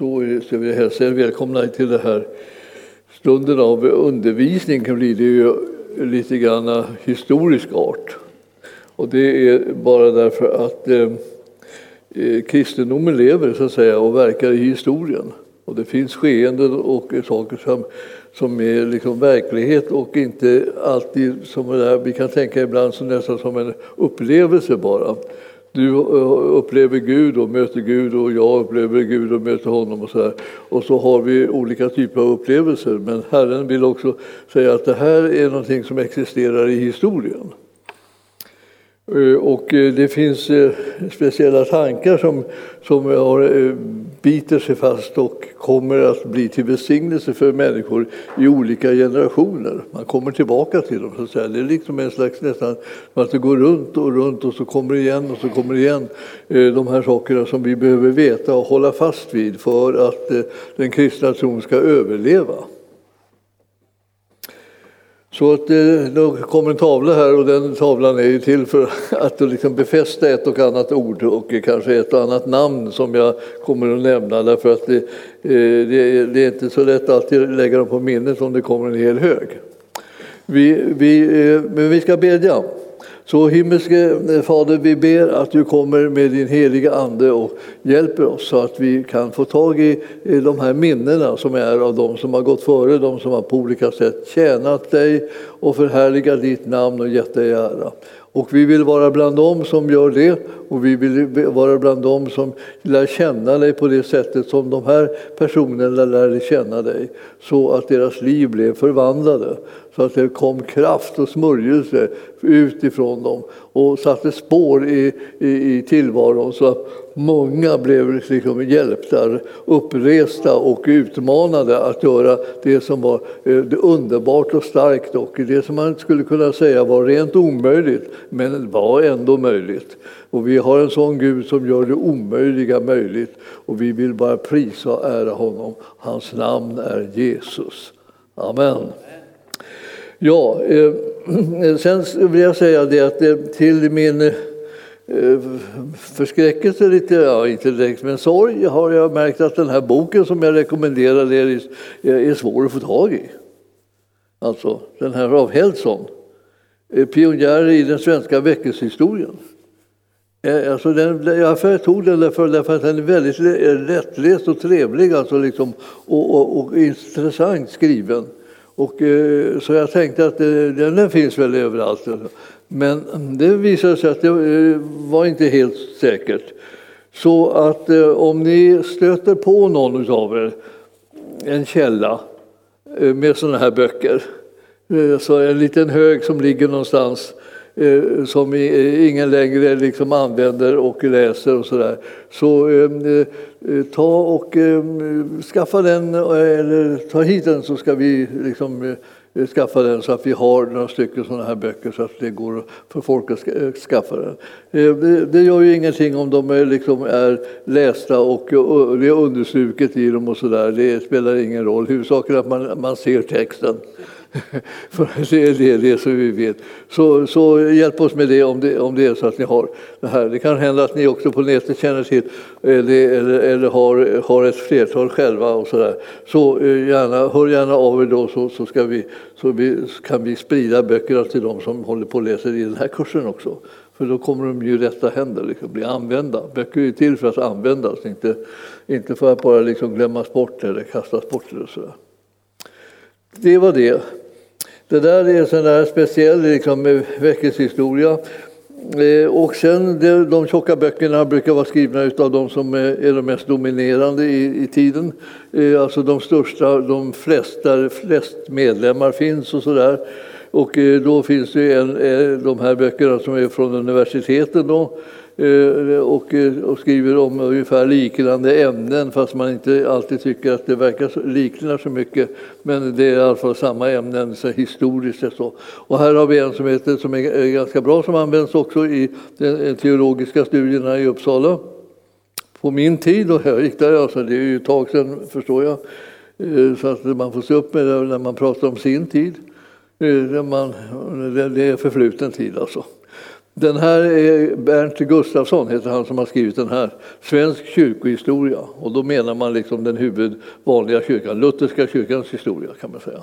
så ska vi hälsa er välkomna till den här stunden av undervisning. Det blir det ju lite grann historisk art. Och det är bara därför att eh, eh, kristendomen lever så att säga och verkar i historien. Och det finns skeenden och saker som, som är liksom verklighet och inte alltid som det där, vi kan tänka ibland som nästan som en upplevelse bara. Du eh, upplever Gud och möter Gud och jag upplever Gud och möter honom och så här. Och så har vi olika typer av upplevelser. Men Herren vill också säga att det här är någonting som existerar i historien. Eh, och eh, det finns eh, speciella tankar som, som har, biter sig fast och kommer att bli till välsignelse för människor i olika generationer. Man kommer tillbaka till dem. Så att säga. Det är liksom en slags nästan att det går runt och runt och så kommer det igen och så kommer det igen. De här sakerna som vi behöver veta och hålla fast vid för att den kristna tron ska överleva. Så att eh, det, då kommer en tavla här och den tavlan är ju till för att liksom befästa ett och annat ord och kanske ett och annat namn som jag kommer att nämna därför att det, eh, det, det är inte så lätt alltid att lägga dem på minnet om det kommer en hel hög. Vi, vi, eh, men vi ska bedja. Så himmelske eh, Fader, vi ber att du kommer med din heliga Ande och hjälper oss så att vi kan få tag i de här minnena som är av de som har gått före, de som har på olika sätt tjänat dig och förhärligat ditt namn och gett dig ära. Och vi vill vara bland dem som gör det. Och vi vill vara bland dem som lär känna dig på det sättet som de här personerna lärde känna dig. Så att deras liv blev förvandlade, så att det kom kraft och smörjelse utifrån dem. Och satte spår i, i, i tillvaron. Så att många blev liksom hjälpta, uppresta och utmanade att göra det som var eh, underbart och starkt och det som man skulle kunna säga var rent omöjligt, men var ändå möjligt. Och vi har en sån Gud som gör det omöjliga möjligt och vi vill bara prisa och ära honom. Hans namn är Jesus. Amen. Ja, eh, sen vill jag säga det att eh, till min eh, Eh, förskräckelse, lite, ja, inte direkt, men sorg har jag märkt att den här boken som jag rekommenderar er är svår att få tag i. Alltså, den här av Hellson, eh, Pionjärer i den svenska väckelsehistorien. Eh, alltså den, jag tog den därför, därför att den är väldigt lättläst och trevlig alltså liksom, och, och, och intressant skriven. Och, så jag tänkte att den, den finns väl överallt. Men det visade sig att det eh, var inte helt säkert. Så att eh, om ni stöter på någon av er, en källa eh, med sådana här böcker, så en liten hög som ligger någonstans som ingen längre liksom använder och läser och sådär. Så eh, ta och skaffa den, eller ta hit den så ska vi liksom Eh, skaffa den så att vi har några stycken sådana här böcker så att det går för folk att eh, skaffa den. Eh, det, gör ju ingenting om de är, liksom är lästa och det är understruket i dem och sådär. Det spelar ingen roll. Huvudsaken är att man, man ser texten. För det är det, det som vi vet. Så, så hjälp oss med det om, det om det är så att ni har det här. Det kan hända att ni också på nätet känner till eller, eller, eller har, har ett flertal själva. Och så där. så gärna, hör gärna av er då så, så, ska vi, så vi, kan vi sprida böckerna till de som håller på och läser i den här kursen också. För då kommer de ju i rätta händer, liksom, bli använda. Böcker är till för att användas, inte, inte för att bara liksom glömmas bort eller kastas bort. Eller så. Det var det. Det där är en sån där speciell liksom, väckelsehistoria. Eh, och sen de tjocka böckerna brukar vara skrivna av de som är de mest dominerande i, i tiden. Eh, alltså de största, de flesta, där flest medlemmar finns och sådär. Och eh, då finns det en, de här böckerna som är från universiteten då. Eh, och, eh, och, skriver om ungefär liknande ämnen fast man inte alltid tycker att det verkar likna så mycket. Men det är i alla fall samma ämnen så historiskt. Och, så. och här har vi en som, heter, som är ganska bra som används också i de eh, teologiska studierna i Uppsala. På min tid, och jag gick där, alltså, det är ju ett tag sedan förstår jag, så att man får se upp med det när man pratar om sin tid. Man, det är förfluten tid alltså. Den här är Bernt Gustafsson, heter han som har skrivit den här. Svensk kyrkohistoria. Och då menar man liksom den huvudvanliga kyrkan, lutherska kyrkans historia kan man säga.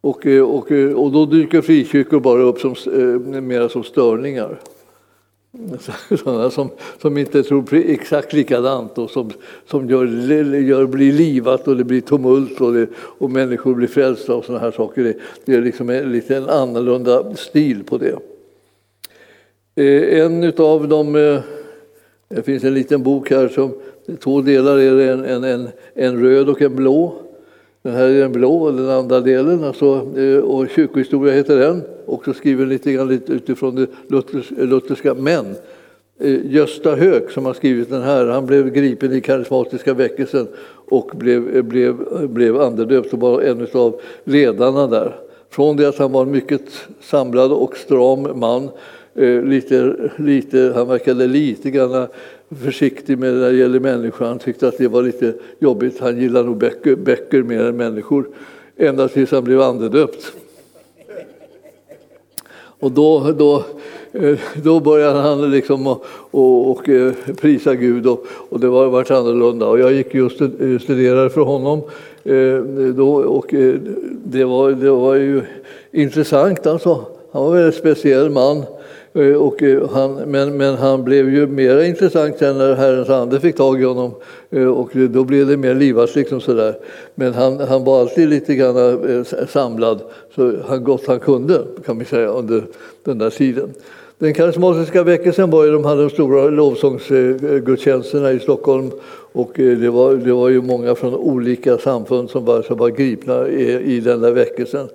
Och, eh, och, eh, och då dyker frikyrkor bara upp som, eh, mera som störningar. Sådana som, som inte tror exakt likadant och som, som gör, gör, blir livat och det blir tumult och, det, och människor blir frälsta och sådana här saker. Det, det är liksom en lite en annorlunda stil på det. Eh, en av dem, eh, det finns en liten bok här som två delar är det en, en, en röd och en blå. Den här är den blå, den andra delen, alltså, eh, och kyrkohistoria heter den. Också skriven lite grann utifrån det lutherska. Men Gösta Höök som har skrivit den här, han blev gripen i karismatiska väckelsen och blev, blev, blev andedöpt och var en av ledarna där. Från det att han var en mycket samlad och stram man, Eh, lite, lite, han verkade lite grann försiktig med när det gäller människor. Han tyckte att det var lite jobbigt. Han gillade nog böcker, böcker mer än människor. Ända tills han blev andedöpt. Och då, då, eh, då började han liksom och, och, och prisa Gud och, och det var varit annorlunda. Och jag gick just och eh, studerade för honom. Då, och det, var, det var ju intressant alltså. Han var en väldigt speciell man. Eh, och eh, han, men, men han blev ju mer intressant sen när Herrens ande fick tag i honom eh, och då blev det mer livat. Liksom sådär. Men han, han var alltid lite grann samlad, så han gott han kunde kan vi säga under den där tiden. Den karismatiska väckelsen var ju, de hade de stora lovsångsgudstjänsterna i Stockholm och det var, det var ju många från olika samfund som var, som var gripna i, i den där väckelsen.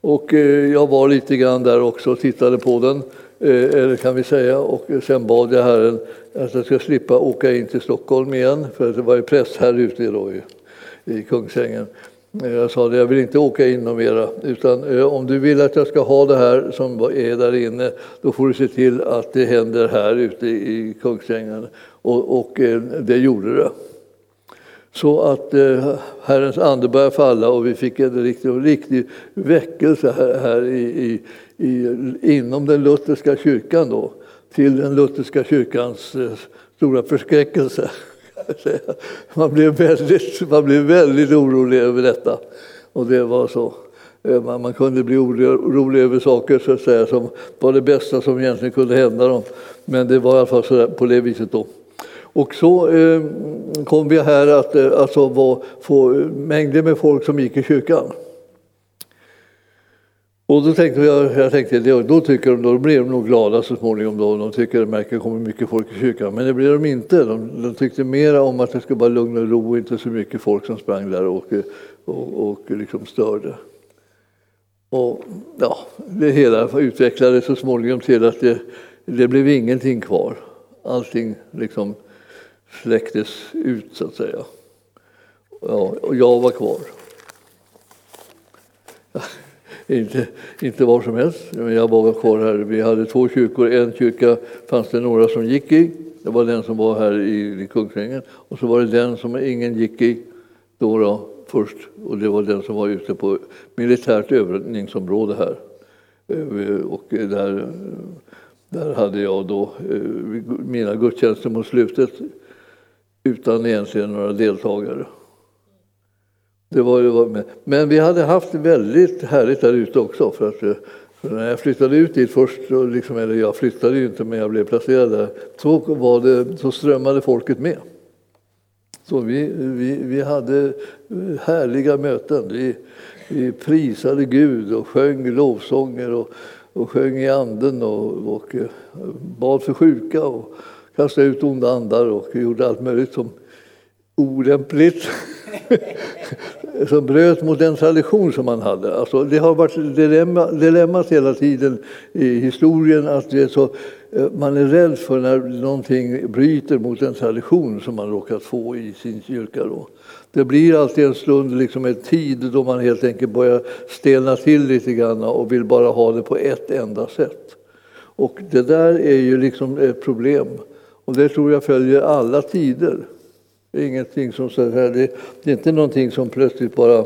Och jag var lite grann där också och tittade på den. Eh, eller kan vi säga. Och sen bad jag Herren att jag ska slippa åka in till Stockholm igen, för det var ju press här ute då i, i Kungsängen. Eh, jag sa att jag vill inte åka in något mera, utan eh, om du vill att jag ska ha det här som är där inne, då får du se till att det händer här ute i Kungsängen. Och, och det gjorde det. Så att eh, Herrens ande började falla och vi fick en riktig, riktig väckelse här, här i, i, i, inom den lutherska kyrkan då, till den lutherska kyrkans eh, stora förskräckelse. Man blev, väldigt, man blev väldigt orolig över detta. Och det var så. Eh, man, man kunde bli orolig över saker så att säga, som var det bästa som egentligen kunde hända dem. Men det var i alla fall så där, på det viset då. Och så eh, kom vi här att eh, alltså, var, få mängder med folk som gick i kyrkan. Och då tänkte jag, jag tänkte, då, tycker de, då blir de nog glada så småningom. Då, de tycker de märker att det kommer mycket folk i kyrkan. Men det blev de inte. De, de tyckte mer om att det skulle vara lugn och ro och inte så mycket folk som sprang där och, och, och liksom störde. Och ja, det hela utvecklades så småningom till att det, det blev ingenting kvar. Allting liksom släcktes ut så att säga. Ja, och jag var kvar inte, inte var som helst, men jag var kvar här. Vi hade två kyrkor. En kyrka fanns det några som gick i. Det var den som var här i, i Kungsängen. Och så var det den som ingen gick i då, då först. Och det var den som var ute på militärt övningsområde här. Eh, och där, där hade jag då eh, mina gudstjänster mot slutet utan egentligen några deltagare. Det var, det var med. Men vi hade haft väldigt härligt där ute också. För att, för när jag flyttade ut dit först, liksom, eller jag flyttade ju inte men jag blev placerad där, så, var det, så strömmade folket med. Så vi, vi, vi hade eh, härliga möten. Vi, vi prisade Gud och sjöng lovsånger och, och sjöng i anden och, och eh, bad för sjuka. Och, kastade ut onda andar och gjorde allt möjligt som olämpligt. som bröt mot den tradition som man hade. Alltså, det har varit dilemma, dilemmat hela tiden i historien att det är så, eh, man är rädd för när någonting bryter mot en tradition som man råkat få i sin kyrka. Då. Det blir alltid en stund, liksom en tid då man helt enkelt börjar stelna till lite grann och vill bara ha det på ett enda sätt. Och det där är ju liksom ett problem. Och det tror jag följer alla tider. Det är, ingenting som, så här, det, är inte någonting som plötsligt bara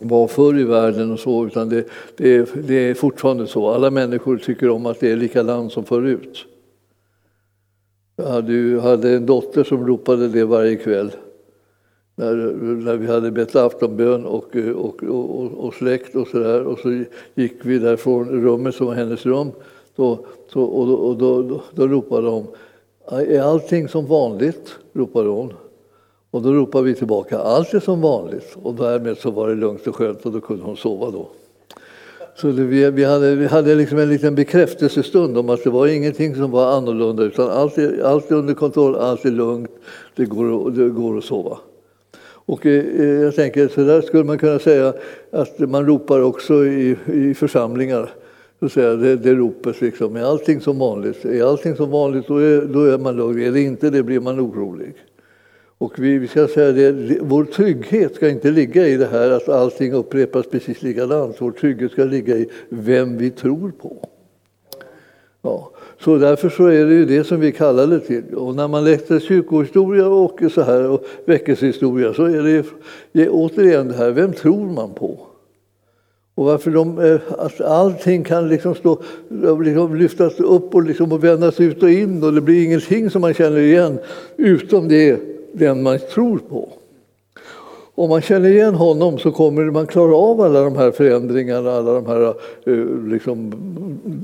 var förr i världen och så, utan det, det, det är fortfarande så. Alla människor tycker om att det är likadant som förut. Jag hade, hade en dotter som ropade det varje kväll när, när vi hade bett aftonbön och, och, och, och släkt och sådär. Och så gick vi därifrån rummet som var hennes rum. Då, så, och, och då, då, då ropade hon är allting som vanligt? Ropade hon. Och då ropade vi tillbaka, allt är som vanligt. Och därmed så var det lugnt och skönt och då kunde hon sova då. Så det, vi, vi, hade, vi hade liksom en liten bekräftelsestund om att det var ingenting som var annorlunda utan allt är, allt är under kontroll, allt är lugnt, det går, det går att sova. Och eh, eh, jag tänker, så där skulle man kunna säga att man ropar också i, i församlingar. Så säga, det, det ropet liksom, är allting som vanligt? Är allting som vanligt då är, då är man lugn, är det inte det blir man orolig. Och vi, vi ska säga det, vår trygghet ska inte ligga i det här att allting upprepas precis likadant. Vår trygghet ska ligga i vem vi tror på. Ja. Så därför så är det ju det som vi kallar det till. Och när man läser kyrkohistoria och så här och väckelsehistoria så är det återigen det här, vem tror man på? Och varför de, alltså att allting kan liksom stå, liksom lyftas upp och, liksom och vändas ut och in och det blir ingenting som man känner igen utom det den man tror på. Om man känner igen honom så kommer man klara av alla de här förändringarna, alla de här eh, liksom,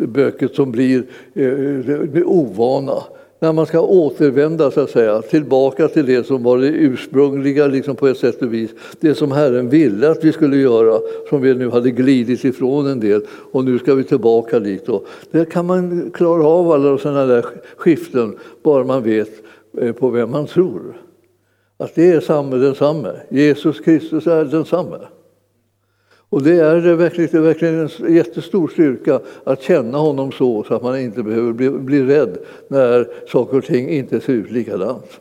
böket som blir eh, ovana. När man ska återvända så att säga, tillbaka till det som var det ursprungliga liksom på ett sätt och vis. Det som Herren ville att vi skulle göra, som vi nu hade glidit ifrån en del och nu ska vi tillbaka dit. Då. Där kan man klara av alla sådana där skiften bara man vet eh, på vem man tror att det är samme densamme. Jesus Kristus är densamme. Och det är verkligen, verkligen en jättestor styrka att känna honom så, så att man inte behöver bli, bli rädd när saker och ting inte ser ut likadant.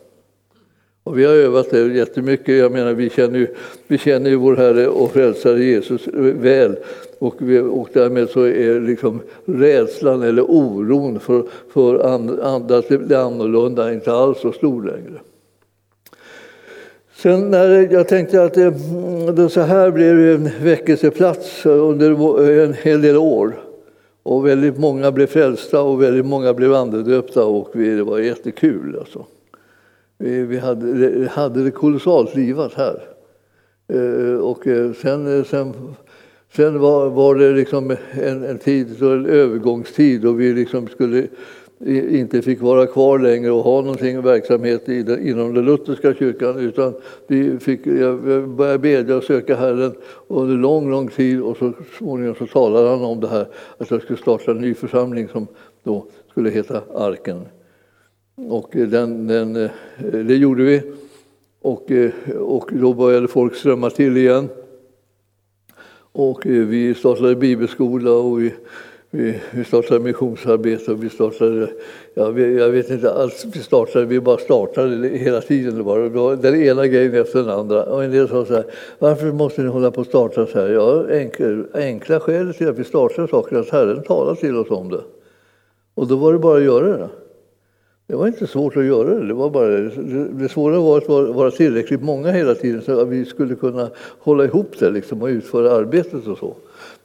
Och vi har övat det jättemycket. Jag menar, vi, känner ju, vi känner ju vår Herre och Frälsare Jesus väl. Och, vi, och därmed så är liksom rädslan eller oron för, för and, and, det blir annorlunda inte alls så stor längre. Sen när jag tänkte att det, så här blev en väckelseplats under en hel del år. Och väldigt många blev frälsta och väldigt många blev andedöpta och vi, det var jättekul. Alltså. Vi, vi hade, hade det kolossalt livat här. Eh, och eh, sen, sen, sen var, var det liksom en, en tid, en övergångstid och vi liksom skulle inte fick vara kvar längre och ha någonting verksamhet i den, inom den lutherska kyrkan utan vi fick börja bedja och söka Herren under lång, lång tid och så småningom så talade han om det här att jag skulle starta en ny församling som då skulle heta Arken. Och den, den, eh, det gjorde vi och, eh, och då började folk strömma till igen. Och eh, vi startade bibelskola och vi vi, vi startade missionsarbete och vi startade, ja, vi, jag vet inte alls, vi startade, vi bara startade hela tiden. Bara. Den ena grejen efter den andra. Och en del sa så här, varför måste ni hålla på att starta så här? Ja, enkla, enkla skälet till att vi startar saker är att Herren talar till oss om det. Och då var det bara att göra det. Det var inte svårt att göra det. Det, var bara, det svåra var att vara tillräckligt många hela tiden så att vi skulle kunna hålla ihop det liksom, och utföra arbetet och så.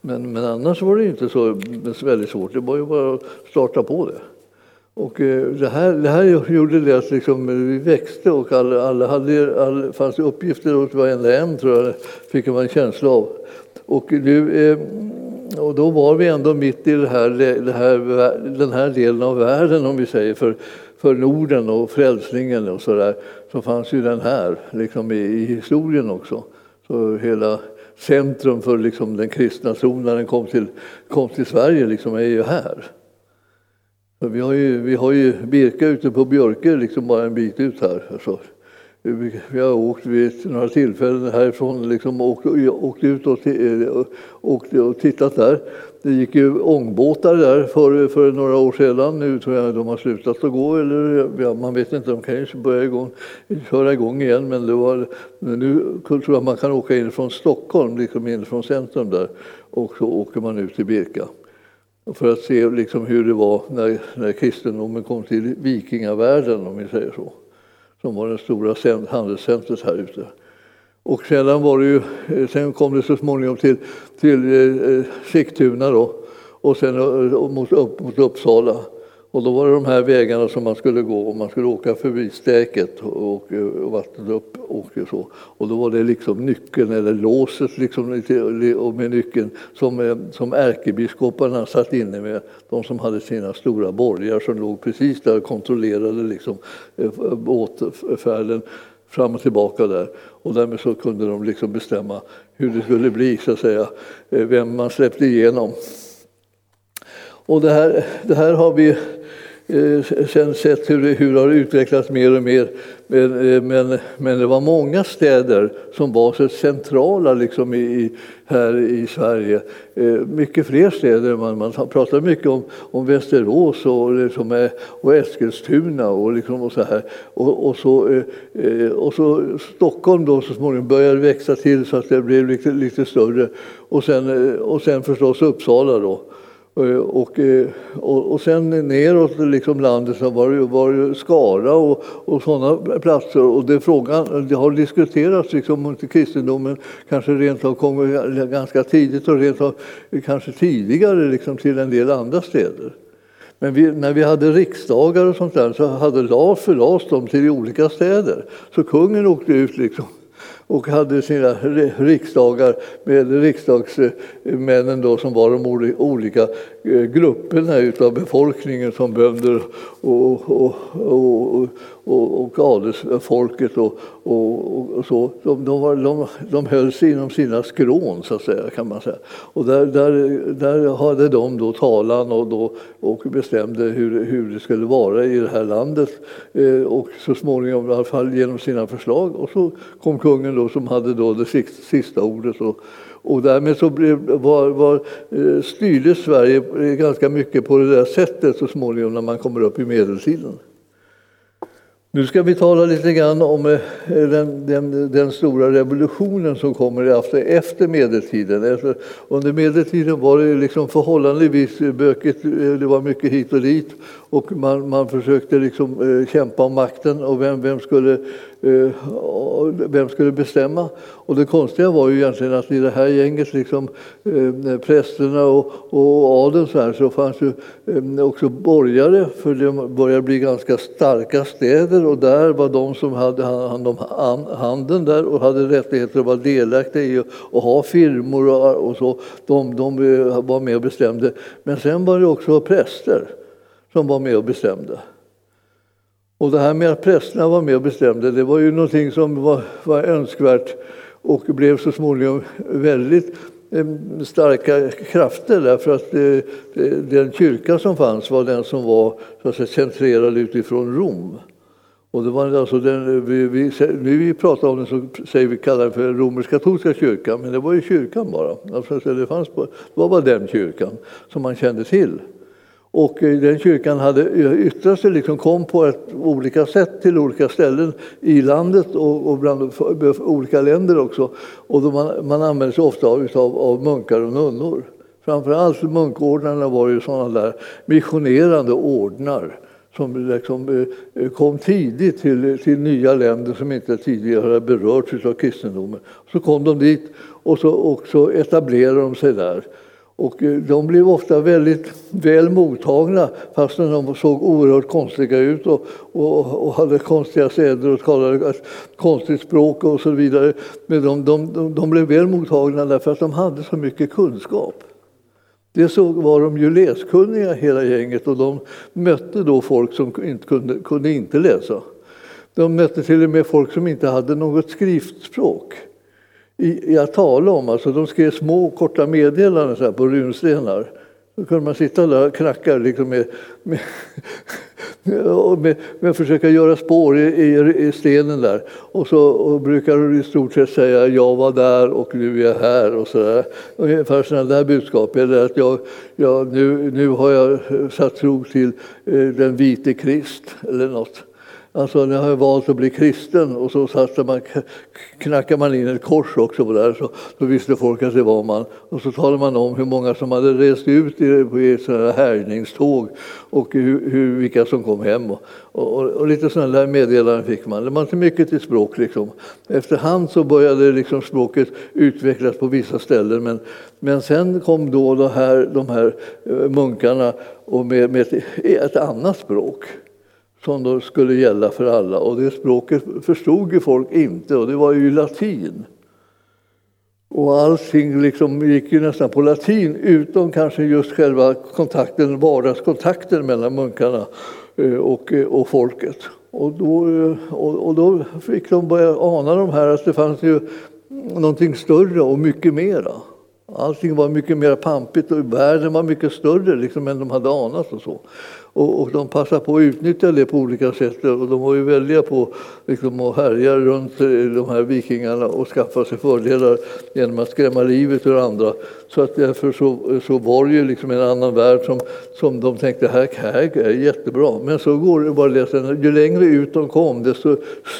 Men, men annars var det inte så väldigt svårt. Det var ju bara att starta på det. Och eh, det här, det här gjorde det att liksom, vi växte och alla, alla hade, alla, fanns uppgifter åt varenda en, tror jag, fick man en känsla av. Och, nu, eh, och då var vi ändå mitt i det här, det här, den här delen av världen, om vi säger, för, för Norden och frälsningen och så där, så fanns ju den här liksom i, i historien också. Så hela centrum för liksom den kristna tron när den kom till, kom till Sverige liksom, är ju här. Vi, har ju, vi har ju Birka ute på Björke, liksom bara en bit ut här. Alltså, vi har åkt vid några tillfällen härifrån, liksom åkt, åkt ut och, eh, åkt och tittat där. Det gick ju ångbåtar där för, för några år sedan. Nu tror jag de har slutat att gå. Eller, ja, man vet inte, de kan ju börja igång, köra igång igen. Men, det var, nu tror jag man kan åka in från Stockholm, liksom in från centrum där. Och så åker man ut till Birka. För att se liksom hur det var när, när kristendomen kom till vikingavärlden, om vi säger så som var det stora handelscentret här ute. Och sedan, var det ju, eh, sen kom det så småningom till, till eh, eh Sigtuna då, och sen eh, mot, upp mot Uppsala. Och då var det de här vägarna som man skulle gå och man skulle åka förbi Stäket och, och vattnet upp och så. Och då var det liksom nyckeln eller låset liksom, med nyckeln som, som ärkebiskoparna satt inne med. De som hade sina stora borgar som låg precis där och kontrollerade liksom, eh, båtfärden fram och tillbaka där. Och därmed så kunde de liksom bestämma hur det skulle bli, så att säga, eh, vem man släppte igenom. Och det här, det här har vi Eh, sen sett hur det, hur det har utvecklats mer och mer. Men, eh, men, men det var många städer som var så centrala liksom i, här i Sverige. Eh, mycket fler städer. Man, man pratar mycket om, om Västerås och, liksom, och Eskilstuna och, liksom och så här. Och, och, så, och så Stockholm då så småningom började växa till så att det blev lite, lite större. Och sen, och sen förstås Uppsala då. Eh, och, eh, och, och sen neråt liksom landet så var det, var det Skara och, och sådana platser. Och det, frågan, det har diskuterats liksom om kristendomen kanske rent av kom ganska tidigt och rent av kanske tidigare liksom till en del andra städer. Men vi, när vi hade riksdagar och sånt där så hade LAS förlades de till olika städer. Så kungen åkte ut liksom och hade sina riksdagar med riksdagsmännen då, som var de olika eh, grupperna utav befolkningen som bönder och, och, och, och, och adelsfolket och, och, och, så. De, de, var, de, de höll sig inom sina skrån, så att säga, kan man säga. Och där, där, där hade de då talan och, då, och bestämde hur, hur det skulle vara i det här landet. Eh, och så småningom, i alla fall genom sina förslag. Och så kom kungen då, som hade då det sista, ordet. Och, och därmed så blev, var, var, eh, styrde styrdes Sverige eh, ganska mycket på det där sättet så småningom när man kommer upp i medeltiden. Nu ska vi tala lite grann om eh, den, den, den stora revolutionen som kommer efter, efter medeltiden. Alltså, under medeltiden var det liksom förhållandevis bökigt, det var mycket hit och dit och man, man försökte liksom, kämpa om makten och vem, vem skulle Eh, vem skulle bestämma? Och det konstiga var ju egentligen att i det här gänget, liksom, eh, prästerna och, och adeln, så, här, så fanns ju eh, också borgare, för det började bli ganska starka städer och där var de som hade hand om handeln där och hade rättigheter att vara delaktiga i och ha firmor och, och så. De, de var med och bestämde. Men sen var det också präster som var med och bestämde. Och det här med att prästerna var med och bestämde, det var ju någonting som var, var önskvärt och blev så småningom väldigt eh, starka krafter därför att eh, den kyrka som fanns var den som var så att säga, centrerad utifrån Rom. Och det var alltså den, vi, vi, nu vi pratar om den så säger vi kallar den för romersk-katolska kyrkan, men det var ju kyrkan bara. Alltså det, fanns, det var bara den kyrkan som man kände till. Och eh, den kyrkan hade yttrat sig, liksom kom på ett, olika sätt till olika ställen i landet och, och bland olika länder också. Och man, man använde sig ofta av, av munkar och nunnor. Framförallt munkordnarna var ju sådana där missionerande ordnar som liksom eh, kom tidigt till, till nya länder som inte tidigare hade berörts av kristendomen. Så kom de dit och så, och så etablerade de sig där. Och eh, de blev ofta väldigt väl mottagna fastän de såg oerhört konstiga ut och, och, och hade konstiga seder och talade ett konstigt språk och så vidare. Men de, de, de, blev väl mottagna därför att de hade så mycket kunskap. Dels så var de ju läskunniga hela gänget och de mötte då folk som inte kunde, kunde inte läsa. De mötte till och med folk som inte hade något skriftspråk i, i att tala om. Alltså, de skrev små korta meddelanden så på runstenar. Då kunde man sitta där och knacka liksom med, med, med, med, att försöka göra spår i, i, i stenen där. Och så och brukar de i stort sett säga jag var där och nu är jag här och sådär. Ungefär sådana där budskap. Eller att jag, jag, nu, nu har jag satt tro till eh, den vite Krist eller något. Alltså när jag valt att bli kristen och så satte man, knackade man in ett kors också på där så då visste folk att det var man. Och så talade man om hur många som hade rest ut i, på sådana härjningståg och hur, hur, vilka som kom hem. Och, och, och lite sådana där meddelanden fick man. Det var inte mycket till språk liksom. Efterhand så började liksom språket utvecklas på vissa ställen men, men sen kom då de här, de här eh, munkarna och med, med ett, ett annat språk som då skulle gälla för alla. Och det språket förstod ju folk inte och det var ju latin. Och allting liksom gick ju nästan på latin utom kanske just själva kontakten, vardagskontakten mellan munkarna eh, och, eh, och folket. Och då, eh, och, och då fick de börja ana de här att det fanns ju någonting större och mycket mera. Allting var mycket mer pampigt och världen var mycket större liksom, än de hade anat. och så. Och, och, de passar på att utnyttja det på olika sätt. Och de var ju välja på liksom, att härja runt eh, de här vikingarna och skaffa sig fördelar genom att skrämma livet ur andra. Så att därför så, så var det ju liksom en annan värld som, som de tänkte här, här är jättebra. Men så går det bara att ju längre ut de kom desto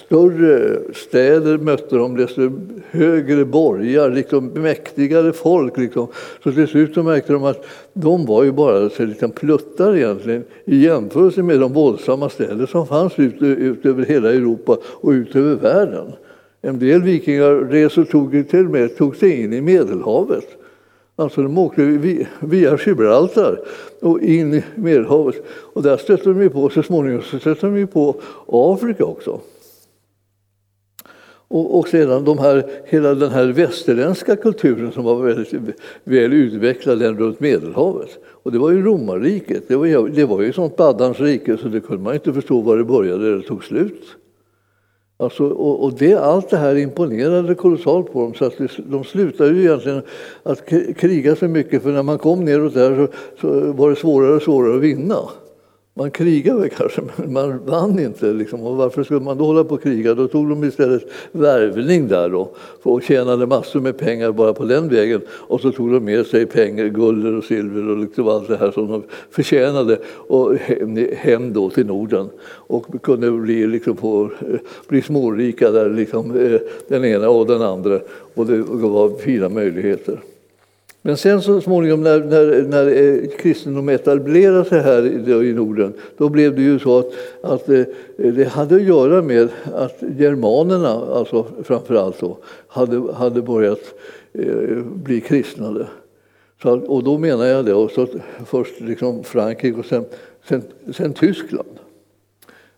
större städer mötte de, desto högre borgar, liksom mäktigare folk. Liksom. Så till slut så märkte de att de var ju bara så liksom pluttar egentligen i jämförelse med de våldsamma städer som fanns ut, ut över hela Europa och ut över världen. En del vikingaresor tog till och med tog sig in i Medelhavet. Alltså de åkte via Gibraltar och in i Medelhavet. Och där stötte de på, så småningom så stötte de på Afrika också. Och, och sedan de här, hela den här västerländska kulturen som var väldigt väl utvecklad runt Medelhavet. Och det var ju romarriket, det var, det var ju ett sånt baddans rike så det kunde man inte förstå var det började eller tog slut. Alltså, och, och det, allt det här imponerade kolossalt på dem så att de slutade ju egentligen att kriga så mycket för när man kom neråt där så, så var det svårare och svårare att vinna. Man krigade kanske, men man vann inte. Liksom. Och varför skulle man då hålla på och kriga? Då tog de istället värvning där då, och tjänade massor med pengar bara på den vägen. Och så tog de med sig pengar, guld och silver och liksom allt det här som de förtjänade och hem då till Norden. Och kunde bli, liksom på, eh, bli smårika där, liksom, eh, den ena och den andra. Och det var fina möjligheter. Men sen så småningom när, när, när eh, kristendom etablerade sig här i Norden, då blev det ju så att, att eh, det hade att göra med att germanerna, alltså framför allt då, hade, hade börjat eh, bli kristnade. Så, och då menar jag det, och så först liksom Frankrike och sen, sen, sen Tyskland.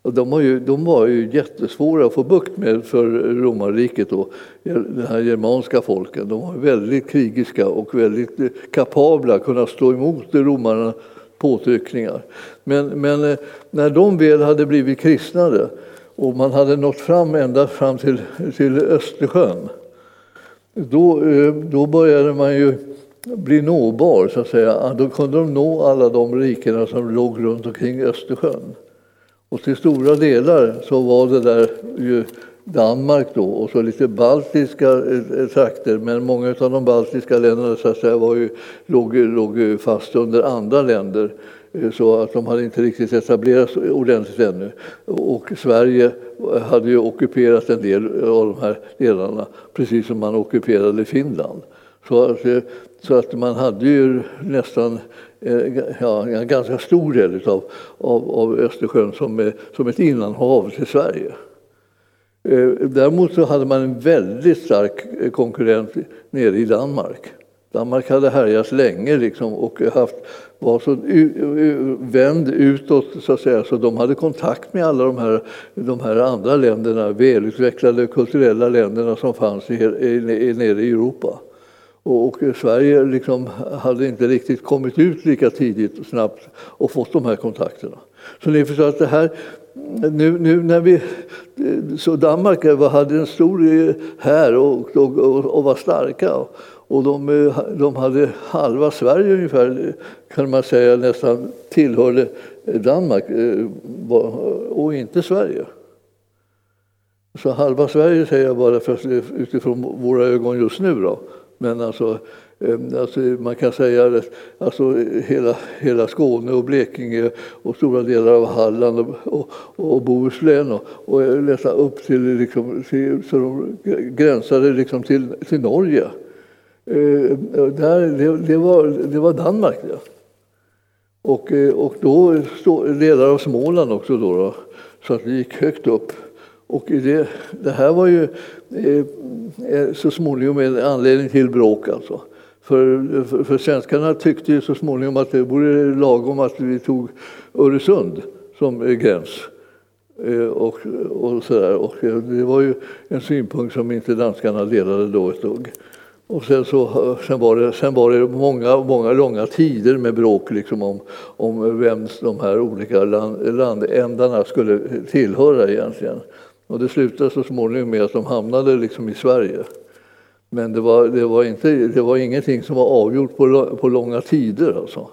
Och de, var ju, de var ju jättesvåra att få bukt med för romarriket, då, de här germanska folken. De var väldigt krigiska och väldigt eh, kapabla att kunna stå emot romarnas påtryckningar. Men, men eh, när de väl hade blivit kristnade och man hade nått fram ända fram till, till Östersjön då, eh, då började man ju bli nåbar, så att säga. Då kunde de nå alla de rikena som låg runt omkring Östersjön. Och till stora delar så var det där ju Danmark då och så lite baltiska eh, eh, trakter. Men många av de baltiska länderna så att säga, var ju, låg, låg fast under andra länder eh, så att de hade inte riktigt etablerats ordentligt ännu. Och Sverige hade ju ockuperat en del av de här delarna precis som man ockuperade Finland. Så att, så att man hade ju nästan Eh, ja, en ganska stor del av, av, av Östersjön som, som ett innanhav till Sverige. Eh, däremot så hade man en väldigt stark eh, konkurrent nere i Danmark. Danmark hade härjat länge liksom och haft, var så vänd utåt så att säga så de hade kontakt med alla de här, de här andra länderna, välutvecklade kulturella länderna som fanns i, i, nere i Europa. Och Sverige liksom hade inte riktigt kommit ut lika tidigt och snabbt och fått de här kontakterna. Så ni förstår att det här, nu, nu när vi, så Danmark eh, hade en stor eh, här och, och, och, var starka. Och de, eh, de hade halva Sverige ungefär, kan man säga, nästan tillhörde Danmark och inte Sverige. Så halva Sverige säger jag bara för, utifrån våra ögon just nu. Då. Men alltså, eh, Alltså man kan säga att alltså hela, hela Skåne och Blekinge och stora delar av Halland och, och, och Bohuslän och, och nästan upp till, liksom, till, så de gränsade liksom till, till Norge. Eh, där, det, det, var, det var Danmark. Ja. Och, eh, och då delar av Småland också. Då, då, så att vi gick högt upp. Och det, det här var ju eh, eh, så småningom en anledning till bråk. Alltså. För, för, för svenskarna tyckte ju så småningom att det vore lagom att vi tog Öresund som eh, gräns. Eh, och, och, så där. och eh, det var ju en synpunkt som inte danskarna delade då ett dugg. Och sen, så, sen, var det, sen var det många, många långa tider med bråk liksom om, om vem de här olika land, landändarna skulle tillhöra egentligen. Och det slutade så småningom med att de hamnade liksom i Sverige. Men det var, det var, inte, det var ingenting som var avgjort på, på långa tider. Alltså.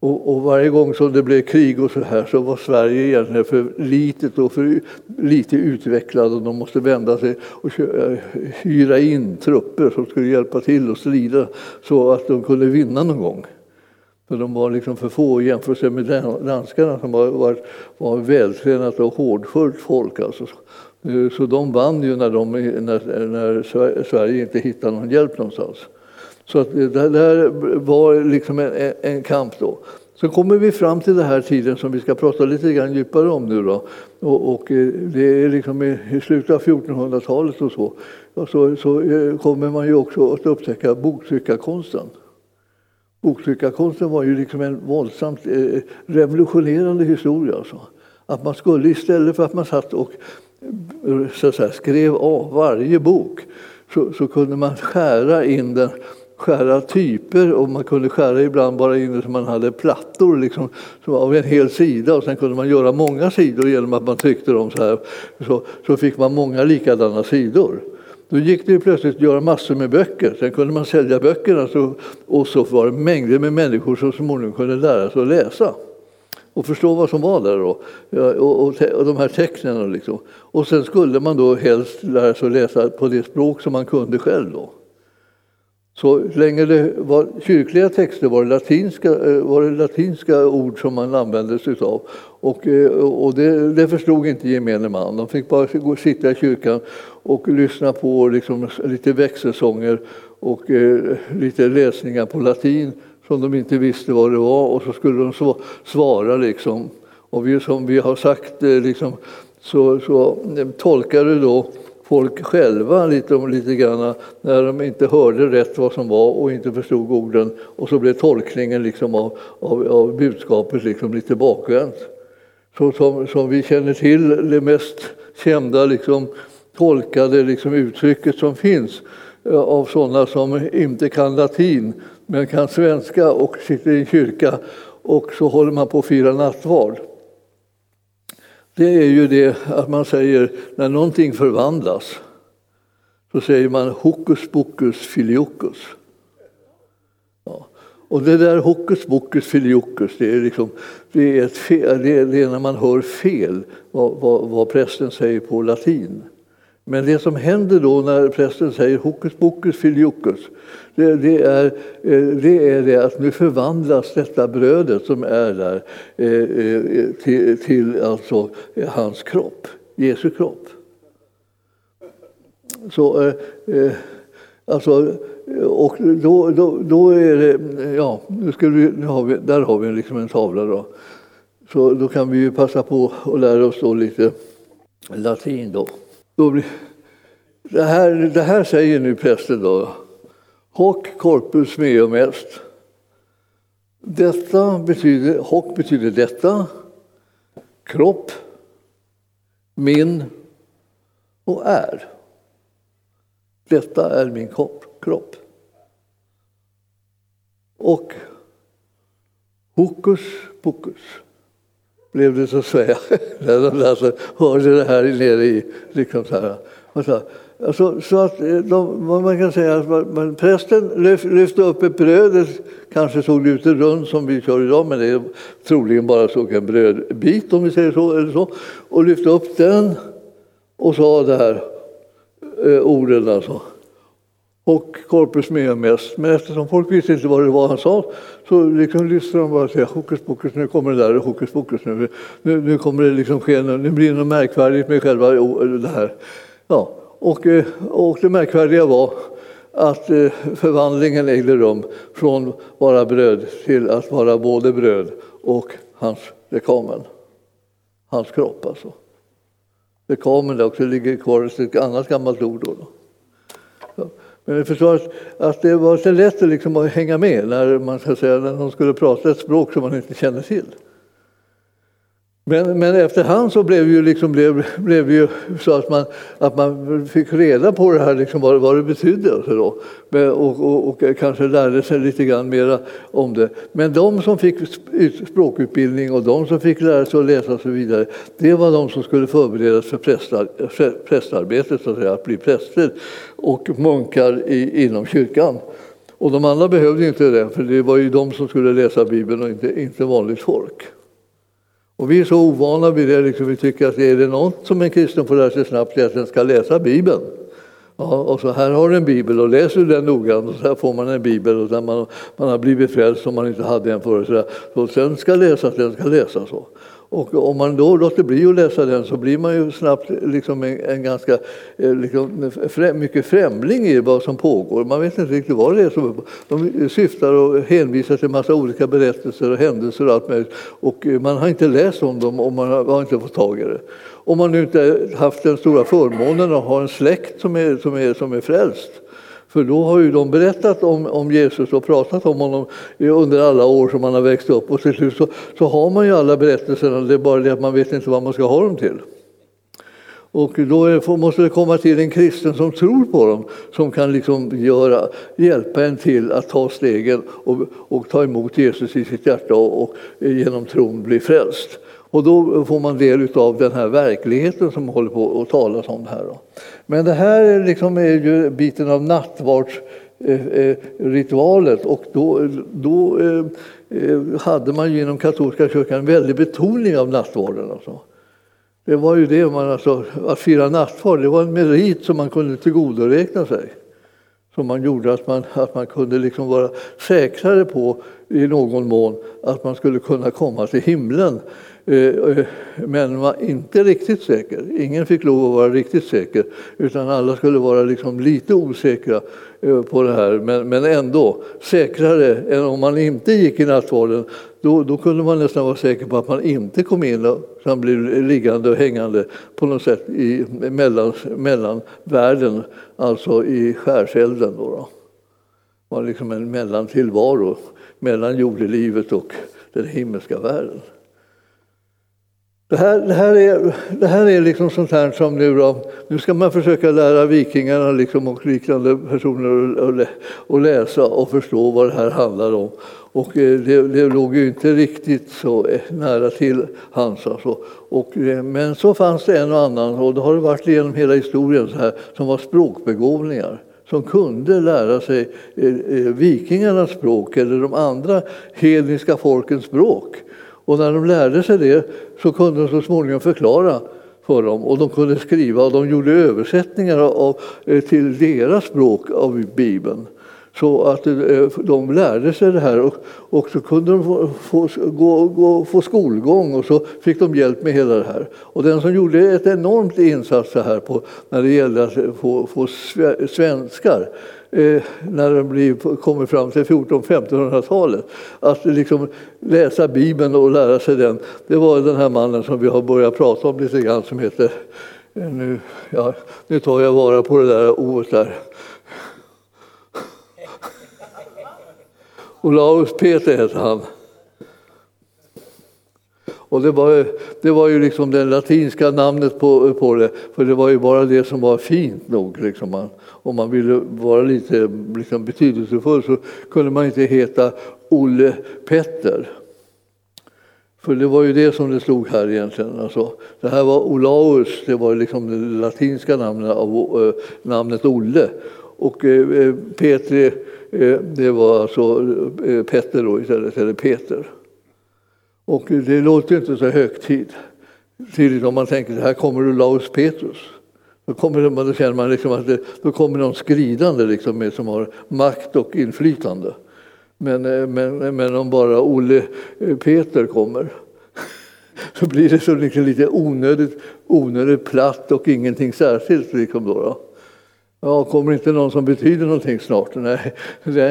Och, och, varje gång som det blev krig och så här så var Sverige egentligen för litet och för lite utvecklat och de måste vända sig och eh, hyra in trupper som skulle hjälpa till att strida så att de kunde vinna någon gång. För de var liksom för få i jämförelse med danskarna som var, var, var vältränat och hårdfullt folk. Alltså. Eh, så de vann ju när, de, när, när Sverige inte hittade någon hjälp någonstans. Så att det där var liksom en, en kamp då. Så kommer vi fram till den här tiden som vi ska prata lite grann djupare om nu. Då. Och, och eh, det är liksom i, i slutet av 1400-talet och så, och så, så eh, kommer man ju också att upptäcka boktryckarkonsten. Boktryckarkonsten var ju liksom en våldsamt eh, revolutionerande historia. Alltså. Att man skulle istället för att man satt och eh, så säga, skrev av varje bok så, så kunde man skära in den skära typer och man kunde skära ibland bara in det så man hade plattor liksom, av en hel sida och sen kunde man göra många sidor genom att man tryckte dem så här. Så, så fick man många likadana sidor. Då gick det plötsligt att göra massor med böcker. Sen kunde man sälja böckerna så, och så var det mängder med människor som småningom kunde lära sig att läsa och förstå vad som var där då, och, och, och de här tecknen. Liksom. Och sen skulle man då helst lära sig att läsa på det språk som man kunde själv. Då. Så länge det var kyrkliga texter var det latinska, eh, var det latinska ord som man använde sig av. Och, eh, och det, det, förstod inte gemene man. De fick bara gå, sitta i kyrkan och lyssna på liksom, lite växelsånger och eh, lite läsningar på latin som de inte visste vad det var och så skulle de svara. Liksom. Och vi, som vi har sagt eh, liksom, så, så tolkade då folk själva lite, lite grann när de inte hörde rätt vad som var och inte förstod orden. Och så blev tolkningen liksom av, av, av budskapet liksom lite bakvänt. Så som, som vi känner till det mest kända liksom, tolkade liksom, uttrycket som finns eh, av sådana som inte kan latin men kan svenska och sitter i en kyrka och så håller man på att fira nattvard det är ju det att man säger när någonting förvandlas så säger man hokus pokus filiokus. Ja. Och det där hokus pokus filiokus, det är, liksom, det är, ett fel, det är, det är när man hör fel vad, vad, vad prästen säger på latin. Men det som händer då när prästen säger hokus pokus filiokus, det, det, är, eh, det är det att nu förvandlas detta brödet som är där eh, eh, till, till alltså hans kropp, Jesu kropp. Så, alltså, och då, då, då är det, ja, nu ska vi, nu har vi, där har vi liksom en tavla då. Så då kan vi ju passa på att lära oss då lite latin då då blir, det, här, det här säger nu prästen då. Hoc corpus meum est. Detta betyder, hoc betyder detta, kropp, min och är. Detta är min kropp. Och hokus pokus blev det så att säga när de alltså hörde det här nere i liksom så här. Alltså, så att eh, de, man kan säga att man, prästen lyfte upp ett bröd, kanske såg det ut runt som vi kör idag, men det är troligen bara såg en brödbit om vi säger så, eller så, och lyfte upp den och sa det här eh, orden alltså och Korpus med mest. Men eftersom folk visste inte vad det var han sa så liksom lyssnade de bara och sa hokus pokus, nu kommer det där, hokus pokus, nu, nu, nu kommer det liksom ske, nu blir det något märkvärdigt med själva det här. Ja, och, eh, och det märkvärdiga var att eh, förvandlingen ägde rum från vara bröd till att vara både bröd och hans lekamen. Hans kropp alltså. Lekamen där också ligger kvar ett annat gammalt ord. Då. Men jag förstår att, att det var så lätt att, liksom att hänga med när, man ska säga, när någon skulle prata ett språk som man inte kände till. Men, men efterhand så blev, ju liksom, blev, blev det ju så att man, att man fick reda på det här, liksom vad, vad det betydde. Och. Och, och, och, kanske lärde sig lite grann mera om det. Men de som fick språkutbildning och de som fick lära sig att läsa och så vidare, det var de som skulle förberedas för prästar, prästarbetet, så att, säga, att bli präster och munkar i, inom kyrkan. Och de andra behövde inte det, för det var ju de som skulle läsa Bibeln och inte, inte vanligt folk. Och vi är så ovana vid det, liksom, vi tycker att är det något som en kristen får lära sig snabbt är att den ska läsa Bibeln. Ja, och så här har du en bibel och läser du den noggrant och så här får man en bibel och man, man har blivit frälst som man inte hade en förut. Så, så sen ska läsas, den ska läsas. Så. Och om man då låter bli att läsa den så blir man ju snabbt liksom en, en ganska eh, liksom, främ, mycket främling i vad som pågår. Man vet inte riktigt vad det är som De syftar och hänvisar till massa olika berättelser och händelser och allt möjligt. Och eh, man har inte läst om dem och man har inte fått tag i det. Om man nu inte haft den stora förmånen att ha en släkt som är, som är, som är frälst för då har ju de berättat om, om Jesus och pratat om honom under alla år som han har växt upp. Och till slut så, så har man ju alla berättelserna, det är bara det att man vet inte vad man ska ha dem till. Och då är, måste det komma till en kristen som tror på dem, som kan liksom göra, hjälpa en till att ta stegen och, och ta emot Jesus i sitt hjärta och, och genom tron bli frälst. Och då får man del av den här verkligheten som håller på att talas om här. Men det här liksom är ju biten av nattvardsritualet och då, då eh, hade man ju inom katolska kyrkan en väldig betoning av nattvarden. Alltså. Det var ju det man, alltså, att fira nattvard, det var en merit som man kunde tillgodoräkna sig. Som man gjorde att man, att man kunde liksom vara säkrare på i någon mån att man skulle kunna komma till himlen Eh, eh, men var inte riktigt säker. Ingen fick lov att vara riktigt säker, utan alla skulle vara liksom lite osäkra eh, på det här, men, men ändå säkrare än om man inte gick i nattvarden. Då, då kunde man nästan vara säker på att man inte kom in utan blev liggande och hängande på något sätt i mellan, mellanvärlden, alltså i skärselden. Då, då. Det var liksom en mellantillvaro mellan jordelivet och den himmelska världen. Det här, det här, är, det här är liksom sånt här som nu då, nu ska man försöka lära vikingarna liksom och liknande personer att läsa och förstå vad det här handlar om. Och eh, det, det låg ju inte riktigt så eh, nära till hans. Alltså. Och, eh, men så fanns det en och annan, och det har det varit genom hela historien, så här, som var språkbegåvningar som kunde lära sig vikingarnas språk eller de andra hedniska folkens språk. Och när de lärde sig det så kunde de så småningom förklara för dem och de kunde skriva och de gjorde översättningar av, eh, till deras språk av Bibeln. Så att eh, de lärde sig det här och, och så kunde de få, få, gå, gå, få skolgång och så fick de hjälp med hela det här. Och den som gjorde ett enormt insats här på, när det gällde att få, få svenskar Eh, när de blir, kommer fram till 1400-1500-talet. Att liksom läsa Bibeln och lära sig den, det var den här mannen som vi har börjat prata om lite grann som heter, eh, nu, ja, nu tar jag vara på det där ordet där. Olaus Peter heter han. Och det var, det var ju liksom det latinska namnet på, på det, för det var ju bara det som var fint nog. Liksom man, om man ville vara lite liksom betydelsefull så kunde man inte heta Olle Petter. För det var ju det som det stod här egentligen. Alltså, det här var Olaus, det var liksom det latinska namnet av äh, namnet Olle. Och äh, Petri, äh, det var alltså äh, Petter då istället, eller Peter. Och det låter inte så högtidligt om man tänker att här kommer Olaus Petrus. Då, kommer, då känner man liksom att det, då kommer någon skridande liksom med, som har makt och inflytande. Men, eh, men, eh, men om bara Olle eh, Peter kommer så blir det så liksom lite onödigt, onödigt platt och ingenting särskilt. Liksom då, då. Ja, kommer inte någon som betyder någonting snart? Nej,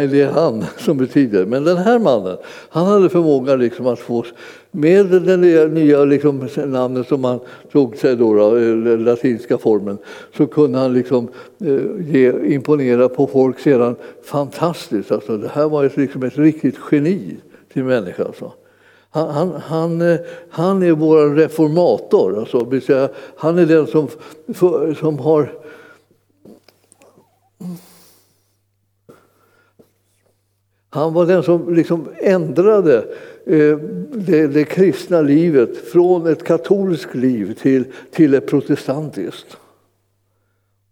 det är han som betyder. Men den här mannen, han hade förmågan liksom att få, med det nya, nya liksom namnet som han tog sig då, då, eh, latinska formen, så kunde han liksom, eh, ge, imponera på folk sedan fantastiskt. Alltså, det här var ett, liksom ett riktigt geni till människa. Alltså. Han, han, han, eh, han är vår reformator. Alltså, han är den som, som har Han var den som liksom ändrade eh, det, det, kristna livet från ett katolskt liv till, till ett protestantiskt.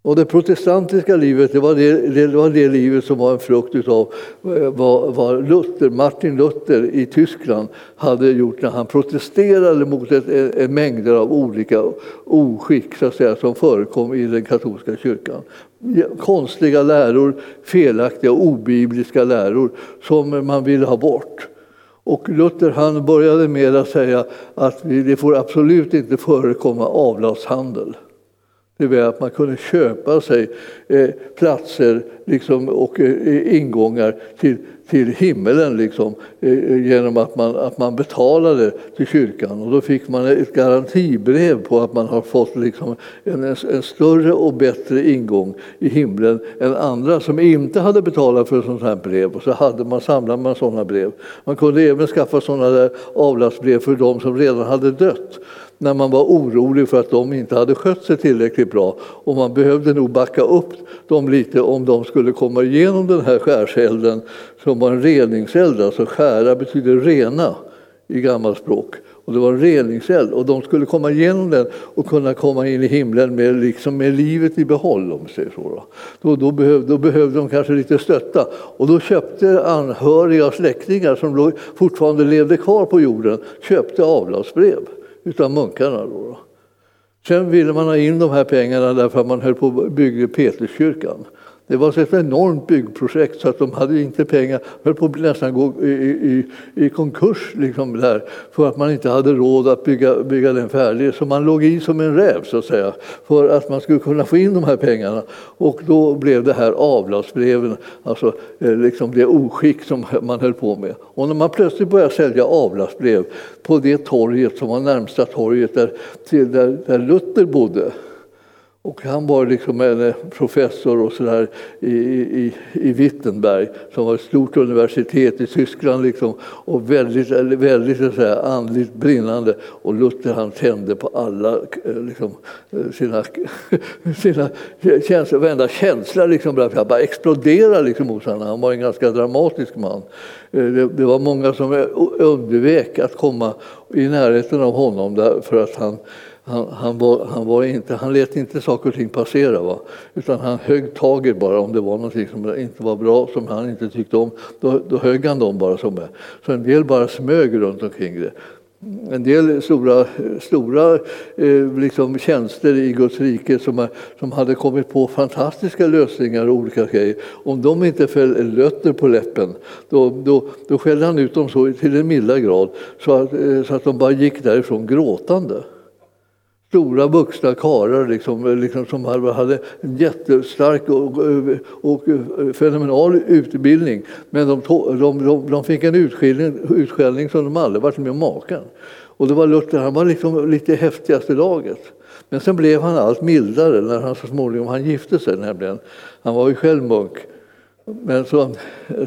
Och det protestantiska livet det var det, det var det livet som var en frukt av eh, vad, vad Luther, Martin Luther i Tyskland hade gjort när han protesterade mot ett, ett, mängder av olika oskick så att säga, som förekom i den katolska kyrkan. Konstiga läror, felaktiga obibliska läror som man ville ha bort. Och Luther han började med att säga att det får absolut inte förekomma avlatshandel. Det vill att man kunde köpa sig eh, platser liksom, och eh, ingångar till, till himmelen liksom, eh, genom att man, att man betalade till kyrkan. Och då fick man ett garantibrev på att man har fått liksom, en, en större och bättre ingång i himlen än andra som inte hade betalat för ett sånt här brev. Och så hade man, samlade man sådana brev. Man kunde även skaffa sådana där avlatsbrev för de som redan hade dött när man var orolig för att de inte hade skött sig tillräckligt bra. Och man behövde nog backa upp dem lite om de skulle komma igenom den här skärselden som var en reningseld. Alltså skära betyder rena i gammalt språk. Och det var en reningseld och de skulle komma igenom den och kunna komma in i himlen med, liksom med livet i behåll. Om säger så. Då, då, då, behövde, då behövde de kanske lite stötta och då köpte anhöriga och släktingar som fortfarande levde kvar på jorden köpte avlatsbrev utav munkarna. Då. Sen ville man ha in de här pengarna därför att man höll på att bygga Peterskyrkan. Det var ett enormt byggprojekt så att de hade inte pengar, De höll på att nästan gå i, i, i konkurs liksom där, för att man inte hade råd att bygga, bygga den färdig. Så man låg i som en räv så att säga, för att man skulle kunna få in de här pengarna. Och då blev det här avlatsbreven, alltså eh, liksom det oskick som man höll på med. Och när man plötsligt började sälja avlatsbrev på det torget som var närmsta torget där, där, där Luther bodde, och han var liksom en eh, professor och så där i, i, i Wittenberg som var ett stort universitet i Tyskland liksom, och väldigt, väldigt så säga, andligt brinnande. Och Luther han tände på alla eh, liksom, eh, sina, sina känslor, varenda känsla liksom, bara exploderade liksom, hos honom. Han var en ganska dramatisk man. Det, det var många som undvek att komma i närheten av honom därför att han han, han, var, han, var inte, han lät inte saker och ting passera. Va? Utan han högg taget bara om det var någonting som inte var bra, som han inte tyckte om. Då, då högg han dem bara som är. Så en del bara smög runt omkring det. En del stora, stora eh, liksom tjänster i Guds rike som, som hade kommit på fantastiska lösningar och olika grejer. Om de inte föll lötter på läppen, då, då, då skällde han ut dem så till en milda grad så att, eh, så att de bara gick därifrån gråtande stora vuxna karlar liksom, liksom, som hade en jättestark och, och, fenomenal utbildning. Men de, de, de, de fick en utskällning, utskällning som de aldrig varit med om maken. Och det var Luther, han var liksom lite häftigaste laget. Men sen blev han allt mildare när han så småningom han gifte sig. Nämligen. Han var ju själv munk. Men så,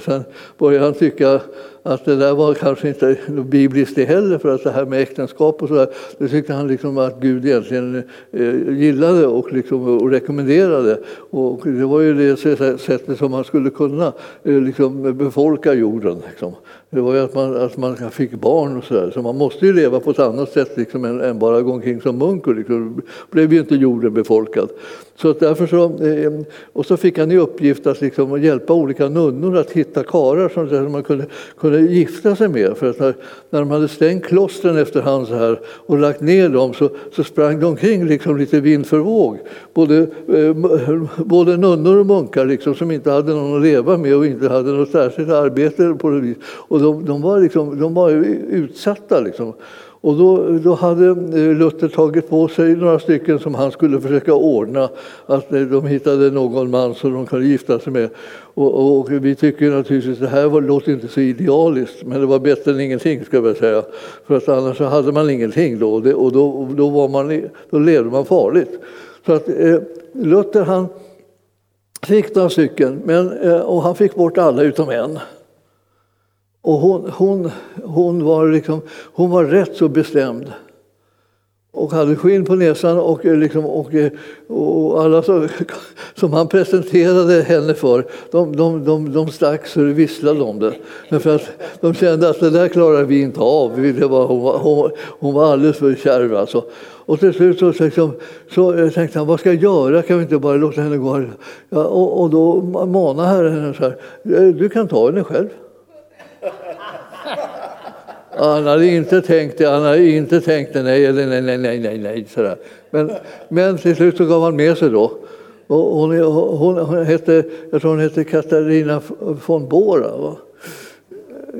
sen började han tycka att det där var kanske inte bibliskt det heller, för att det här med äktenskap och sådär, det tyckte han liksom att Gud egentligen eh, gillade och, liksom, och rekommenderade. Och det var ju det sättet som man skulle kunna eh, liksom, befolka jorden. Liksom. Det var ju att man, att man fick barn och sådär. Så man måste ju leva på ett annat sätt liksom, än, än bara gå omkring som munk. Och liksom, blev ju inte jorden befolkad. Så därför så, eh, och så fick han i uppgift att liksom hjälpa olika nunnor att hitta karlar som man kunde, kunde gifta sig med. För att när, när de hade stängt klostren efterhand så här och lagt ner dem så, så sprang de omkring liksom lite vind för våg. Både, eh, både nunnor och munkar liksom, som inte hade någon att leva med och inte hade något särskilt arbete. På det vis. Och de, de var, liksom, de var utsatta. Liksom. Och då, då hade eh, Luther tagit på sig några stycken som han skulle försöka ordna, att eh, de hittade någon man som de kunde gifta sig med. Och, och vi tycker naturligtvis att det här var, låter inte så idealiskt, men det var bättre än ingenting ska jag säga. För att annars så hade man ingenting då, och, det, och då, då, var man, då levde man farligt. Så att eh, Luther han fick några stycken, men, eh, och han fick bort alla utom en. Och hon, hon, hon, var liksom, hon var rätt så bestämd och hade skinn på näsan och, eh, liksom, och, eh, och alla som, som han presenterade henne för, de, de, de, de stack så det visslade om det. Men för att de kände att det där klarar vi inte av. Det var, hon, var, hon, hon var alldeles för kärv alltså. Och till slut så, liksom, så tänkte han, vad ska jag göra? Kan vi inte bara låta henne gå? Ja, och, och då manade Herren henne så här, eh, du kan ta henne själv. Han hade inte tänkt det, han hade inte tänkt det, nej eller nej, nej, nej, nej, nej sådär. Men, men till slut så gav han med sig då. Och hon, hon, hon hette, jag tror hon hette Katarina von Bora. Va?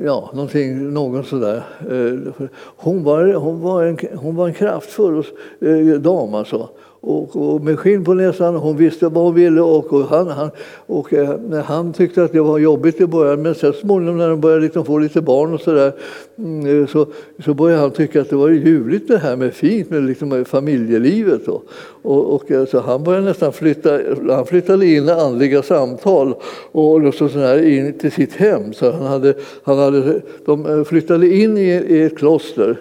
Ja, någonting, någon sådär. Eh, hon var, hon var, en, hon var en kraftfull eh, dam alltså och, och med skinn på näsan. Hon visste vad hon ville och, och, han, han, och eh, han tyckte att det var jobbigt i början men sen småningom när de började liksom få lite barn och sådär mm, eh, så, så började han tycka att det var ljuvligt det här med fint med liksom familjelivet. Och, och, och så han började nästan flytta, han flyttade in andliga samtal och så här in till sitt hem. Så han hade, han hade, de eh, flyttade in i, i ett kloster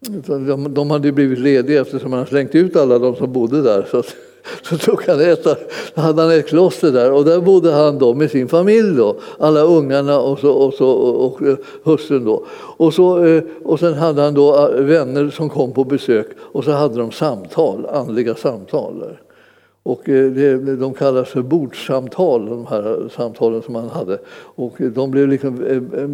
de, de hade blivit lediga eftersom han slängt ut alla de som bodde där. Så, så tog han ett, hade han ett kloster där och där bodde han då med sin familj, då, alla ungarna och, så, och, så, och, och eh, hustrun. Då. Och, så, eh, och sen hade han då eh, vänner som kom på besök och så hade de samtal, andliga samtal. Där. Och eh, det, de kallas för bordssamtal, de här samtalen som han hade. Och de blev liksom, eh, eh,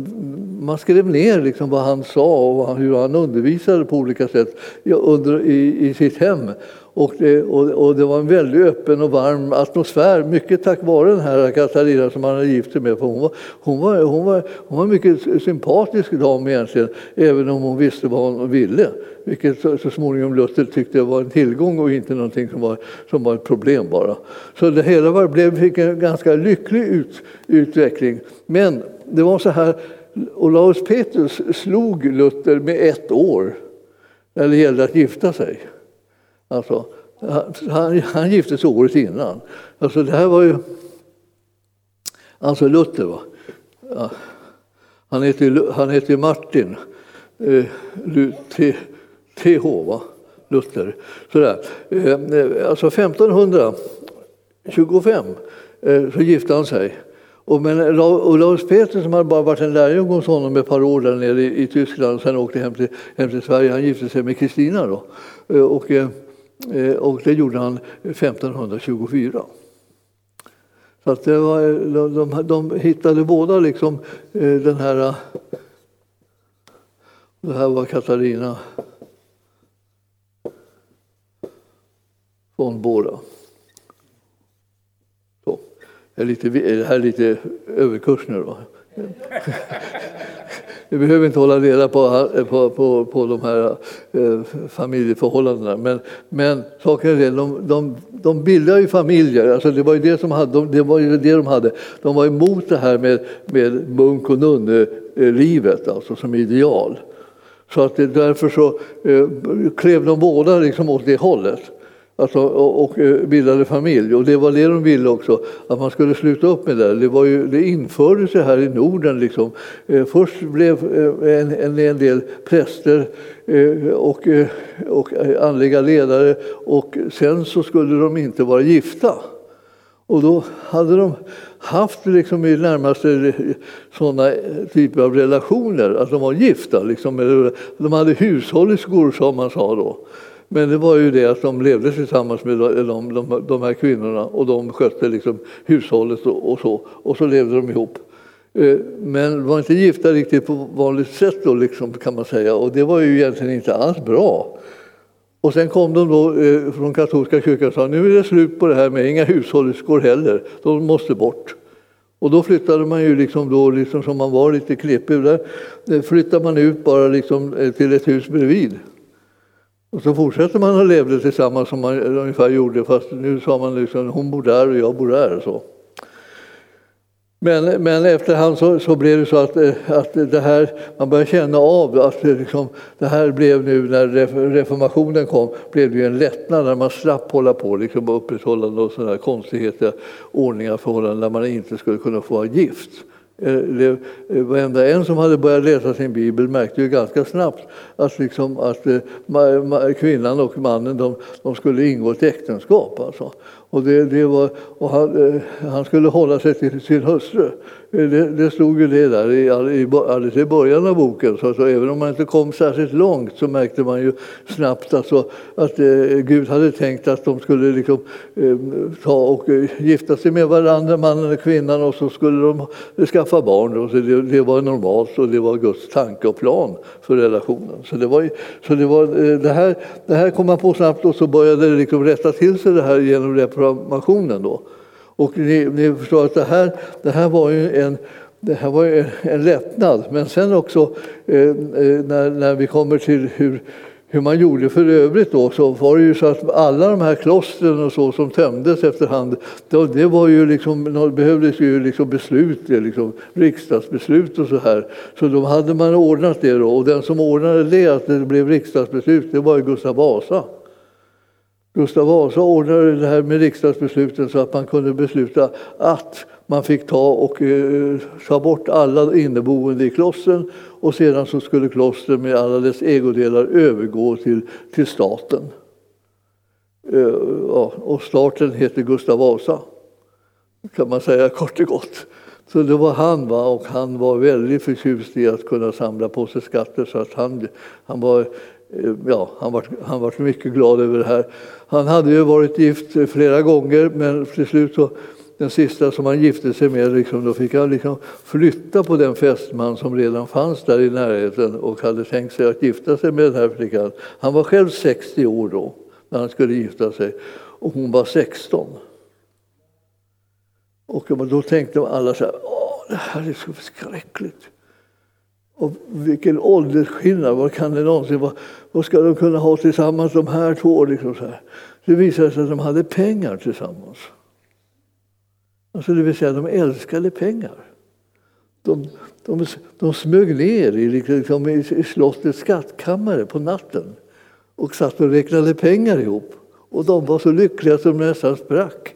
man skrev ner liksom vad han sa och hur han undervisade på olika sätt under, i, i sitt hem. Och det, och, och det, var en väldigt öppen och varm atmosfär, mycket tack vare den här Katarina som han hade gift sig med. För hon, var, hon, var, hon, var, hon var en mycket sympatisk dam egentligen, även om hon visste vad hon ville. Vilket så, så småningom Luther tyckte var en tillgång och inte någonting som var, som var ett problem bara. Så det hela var, blev, fick en ganska lycklig ut, utveckling. Men det var så här, Olaus Petrus slog Luther med ett år när det gällde att gifta sig. Alltså, han, han gifte sig året innan. Alltså, det här var ju... Alltså Luther, va? Ja. Han heter, han heter Martin. Eh, TH, va? Luther. Sådär. Eh, alltså 1525 eh, så gifte han sig. Och men Olaus Peter som hade bara varit en lärjunge hos honom ett par år där nere i, i Tyskland och sen åkte hem till, hem till Sverige, han gifte sig med Kristina. Då. Eh, och, eh, Eh, och det gjorde han 1524. Så att det var, de, de, de hittade båda liksom eh, den här... Det här var Katarina von Bora. Så. Det, är lite, det här är lite överkurs nu. Då. Vi behöver inte hålla reda på, på, på, på de här eh, familjeförhållandena. Men, men saken är det, de, de, de bildar ju familjer. Alltså det var ju det, som hade, det var ju det de hade. De var emot det här med, med munk och nunnelivet alltså, som ideal. Så att det, därför så eh, klev de båda liksom åt det hållet. Alltså, och, och eh, bildade familj. Och det var det de ville också, att man skulle sluta upp med det. Det, var ju, det infördes ju här i Norden. Liksom. Eh, först blev eh, en, en, en del präster och, och andliga ledare och sen så skulle de inte vara gifta. Och då hade de, haft liksom i närmaste sådana typer av relationer, att de var gifta. Liksom, de hade hushållerskor som man sa då. Men det var ju det att de levde tillsammans med de, de, de här kvinnorna och de skötte liksom hushållet och, och, så. Och så levde de ihop. Men men var inte gifta riktigt på vanligt sätt då, liksom, kan man säga. Och det var ju egentligen inte alls bra. Och sen kom de då eh, från katolska kyrkan och sa nu är det slut på det här med inga hushållerskor heller, de måste bort. Och då flyttade man ju liksom då, liksom som man var lite knepig där, eh, flyttade man ut bara liksom till ett hus bredvid. Och så fortsätter man att leva tillsammans som man ungefär gjorde fast nu sa man liksom hon bor där och jag bor där. Så. Men, men efterhand så, så blev det så att, eh, att det här, man började känna av att det, liksom, det här blev nu när reformationen kom, blev det en lättnad när man slapp hålla på liksom, och upprätthålla några sådana konstigheter, ordningar, förhållanden där man inte skulle kunna få vara gift. Eh, det, eh, varenda en som hade börjat läsa sin bibel märkte ju ganska snabbt att, liksom, att eh, kvinnan och mannen de, de skulle ingå ett äktenskap. Alltså. Och, det, det var, och han, han, skulle hålla sig till sin hustru. Det, det stod ju det där i, i, alldeles i början av boken. Så så även om man inte kom särskilt långt så märkte man ju snabbt alltså, att eh, Gud hade tänkt att de skulle liksom, eh, ta och eh, gifta sig med varandra, mannen och kvinnan, och så skulle de skaffa barn. Och så det, det var normalt och det var Guds tanke och plan för relationen. Så det, var, så det, var, eh, det, här, det här kom man på snabbt och så började det liksom rätta till sig det här genom reformationen. Då. Och ni, ni, förstår att det här, det här var ju en, det här var en, en lättnad. Men sen också eh, eh, när, när vi kommer till hur, hur man gjorde för övrigt då, så var det ju så att alla de här klostren och så som tömdes efterhand, då, det var ju liksom, behövdes ju liksom beslut, liksom riksdagsbeslut och så här. Så då hade man ordnat det då, och den som ordnade det, att det blev riksdagsbeslut, det var ju Gustav Vasa. Gustav Vasa ordnade det här med riksdagsbesluten så att man kunde besluta att man fick ta och eh, ta bort alla inneboende i klostren och sedan så skulle klostren med alla dess ägodelar övergå till, till staten. Eh, ja, och staten heter Gustav Vasa, kan man säga kort och gott. Så det var han, va? och han var väldigt förtjust i att kunna samla på sig skatter. Så att han, han var Eh, ja, han var, han var mycket glad över det här. Han hade ju varit gift eh, flera gånger men till slut så den sista som han gifte sig med, liksom, då fick han liksom flytta på den fästman som redan fanns där i närheten och hade tänkt sig att gifta sig med den här flickan. Han var själv 60 år då, när han skulle gifta sig, och hon var 16. Och då tänkte alla så här, Åh, det här är så förskräckligt. Och vilken åldersskillnad, vad kan det någonsin vara? Vad ska de kunna ha tillsammans de här två? Liksom så här. Det visade sig att de hade pengar tillsammans. Alltså det vill säga, de älskade pengar. De, de, de smög ner i, liksom, liksom i slottets skattkammare på natten och satt och räknade pengar ihop. Och de var så lyckliga att de nästan sprack.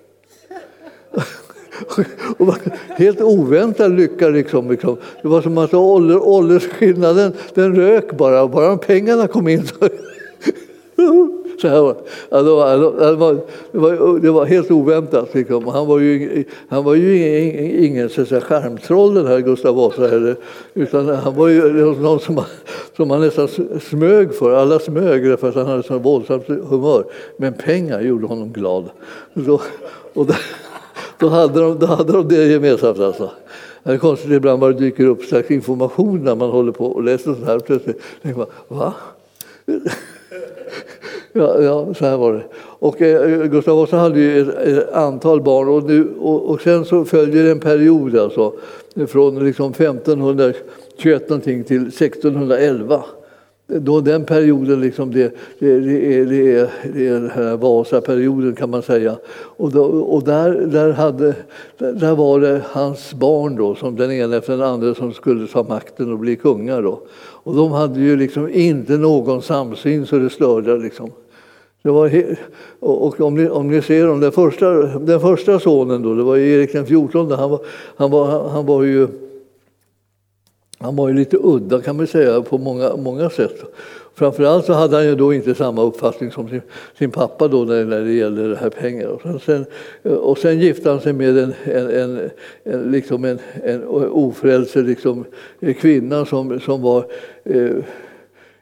och helt oväntad lycka. Liksom, liksom. Det var som att ålder, åldersskillnaden den rök bara. Bara pengarna kom in så här var, det, var, det, var, det, var, det var helt oväntat. Liksom. Han var ju, han var ju ingen, ingen så säga, skärmtroll den här Gustav Vasa heller. Utan han var ju någon som, som man nästan smög för. Alla smög därför att han hade så våldsamt humör. Men pengar gjorde honom glad. Så, och där, då, hade de, då hade de det gemensamt alltså. Det är konstigt ibland vad det dyker upp slags information när man håller på och läser sånt här. Plötsligt tänker man, va? Ja, ja, så här var det. Och eh, Gustav Vasa hade ju ett, ett antal barn och, nu, och, och, sen så följer en period alltså, från liksom 1521 någonting till 1611 då den perioden, liksom det, det, det, är, det, är, det är den här Vasaperioden kan man säga. Och, då, och där, där, hade, där var det hans barn då, som den ena efter den andra som skulle ta makten och bli kungar. Då. Och de hade ju liksom inte någon samsyn så det störde. Liksom. Det var och om ni, om ni ser om den första, den första sonen, då, det var Erik den XIV, han var, han var, han var ju han var ju lite udda kan man säga på många, många sätt. Framförallt så hade han ju då inte samma uppfattning som sin, sin pappa då när, när det gällde det här pengar. Och sen, och sen gifte han sig med en, en, en, en, liksom en, en ofrälse liksom, eh, kvinna som, som var eh,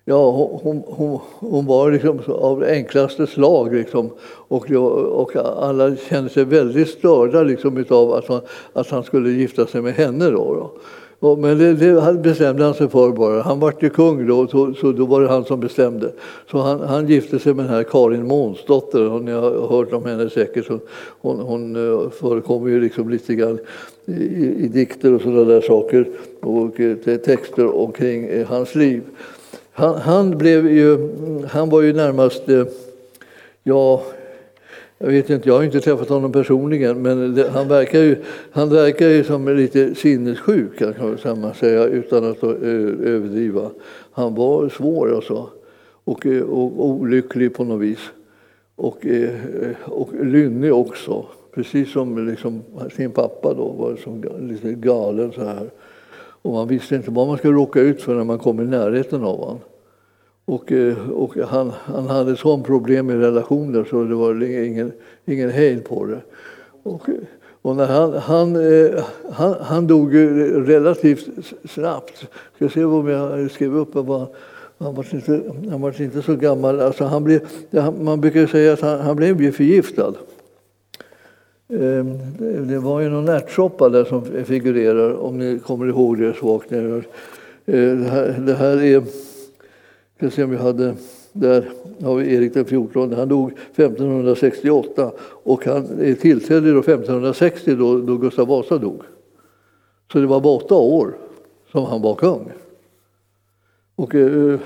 Ja, hon, hon, hon var liksom av enklaste slag. Liksom. Och, och alla kände sig väldigt störda liksom, av att han, att han skulle gifta sig med henne. Då, då. Men det, det bestämde han sig för bara. Han var ju kung då, så, så då var det han som bestämde. Så han, han gifte sig med den här Karin Månsdotter. Ni har hört om henne säkert. Hon, hon eh, förekommer ju liksom lite grann i, i dikter och sådana där saker och eh, texter omkring eh, hans liv. Han, han, blev ju, mm, han var ju närmast, ja, jag vet inte, jag har inte träffat honom personligen, men det, han, verkar ju, han verkar ju som lite sinnessjuk kan man säga, utan att eh, överdriva. Han var svår alltså, och, eh, och olycklig på något vis. Och, eh, och lynnig också, precis som liksom sin pappa då var som lite galen så här. Och man visste inte vad man skulle råka ut för när man kom i närheten av honom. Och, eh, och han, han hade sån problem med relationer så det var ingen, ingen hejd på det. Och, och när han, han, eh, han, han dog relativt snabbt. Jag ska se om jag skrev upp vad han var inte, han var inte så gammal. Alltså han blev, man brukar säga att han, han blev förgiftad. Ehm, det var ju någon ärtsoppa där som figurerar, om ni kommer ihåg det svagt. Eh, det här, det här är ska se om vi hade, där har vi Erik den 14. Han dog 1568 och han tillträdde då 1560 då, då Gustav Vasa dog. Så det var bara åtta år som han var kung. Och, eh, eh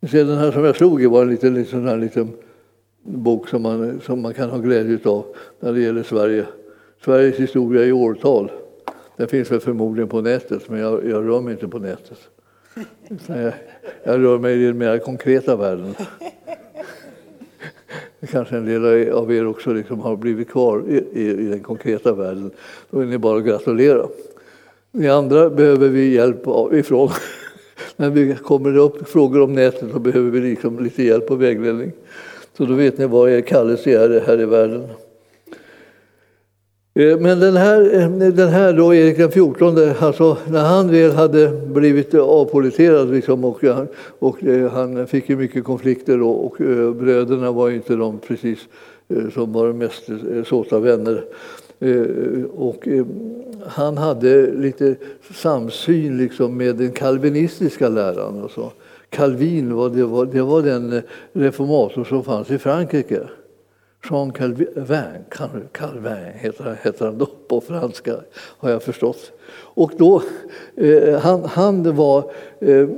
den här som jag slog i var en liten, liten, här liten bok som man, som man kan ha glädje av när det gäller Sverige. Sveriges historia i årtal. Den finns väl förmodligen på nätet, men jag, jag rör mig inte på nätet. Jag, jag rör mig i den mer konkreta världen. Kanske en del av er också liksom har blivit kvar i, i, i, den konkreta världen. Då är ni bara att gratulera. Ni andra behöver vi hjälp ifrån. När vi kommer upp frågor om nätet så behöver vi liksom lite hjälp och vägledning. Så då vet ni vad er kallelse är här i världen. Eh, men den här, eh, den här då, Erik den XIV, alltså när han väl hade blivit avpoliterad liksom, och, eh, och han fick ju mycket konflikter och, och bröderna var ju inte de precis som var de mest såta vänner. Och han hade lite samsyn liksom med den kalvinistiska läran. Alltså. Calvin var, det, var, det var den reformator som fanns i Frankrike. Jean Calvin, Calvin heter, heter han då på franska, har jag förstått. Och då, eh, han, han, var, eh,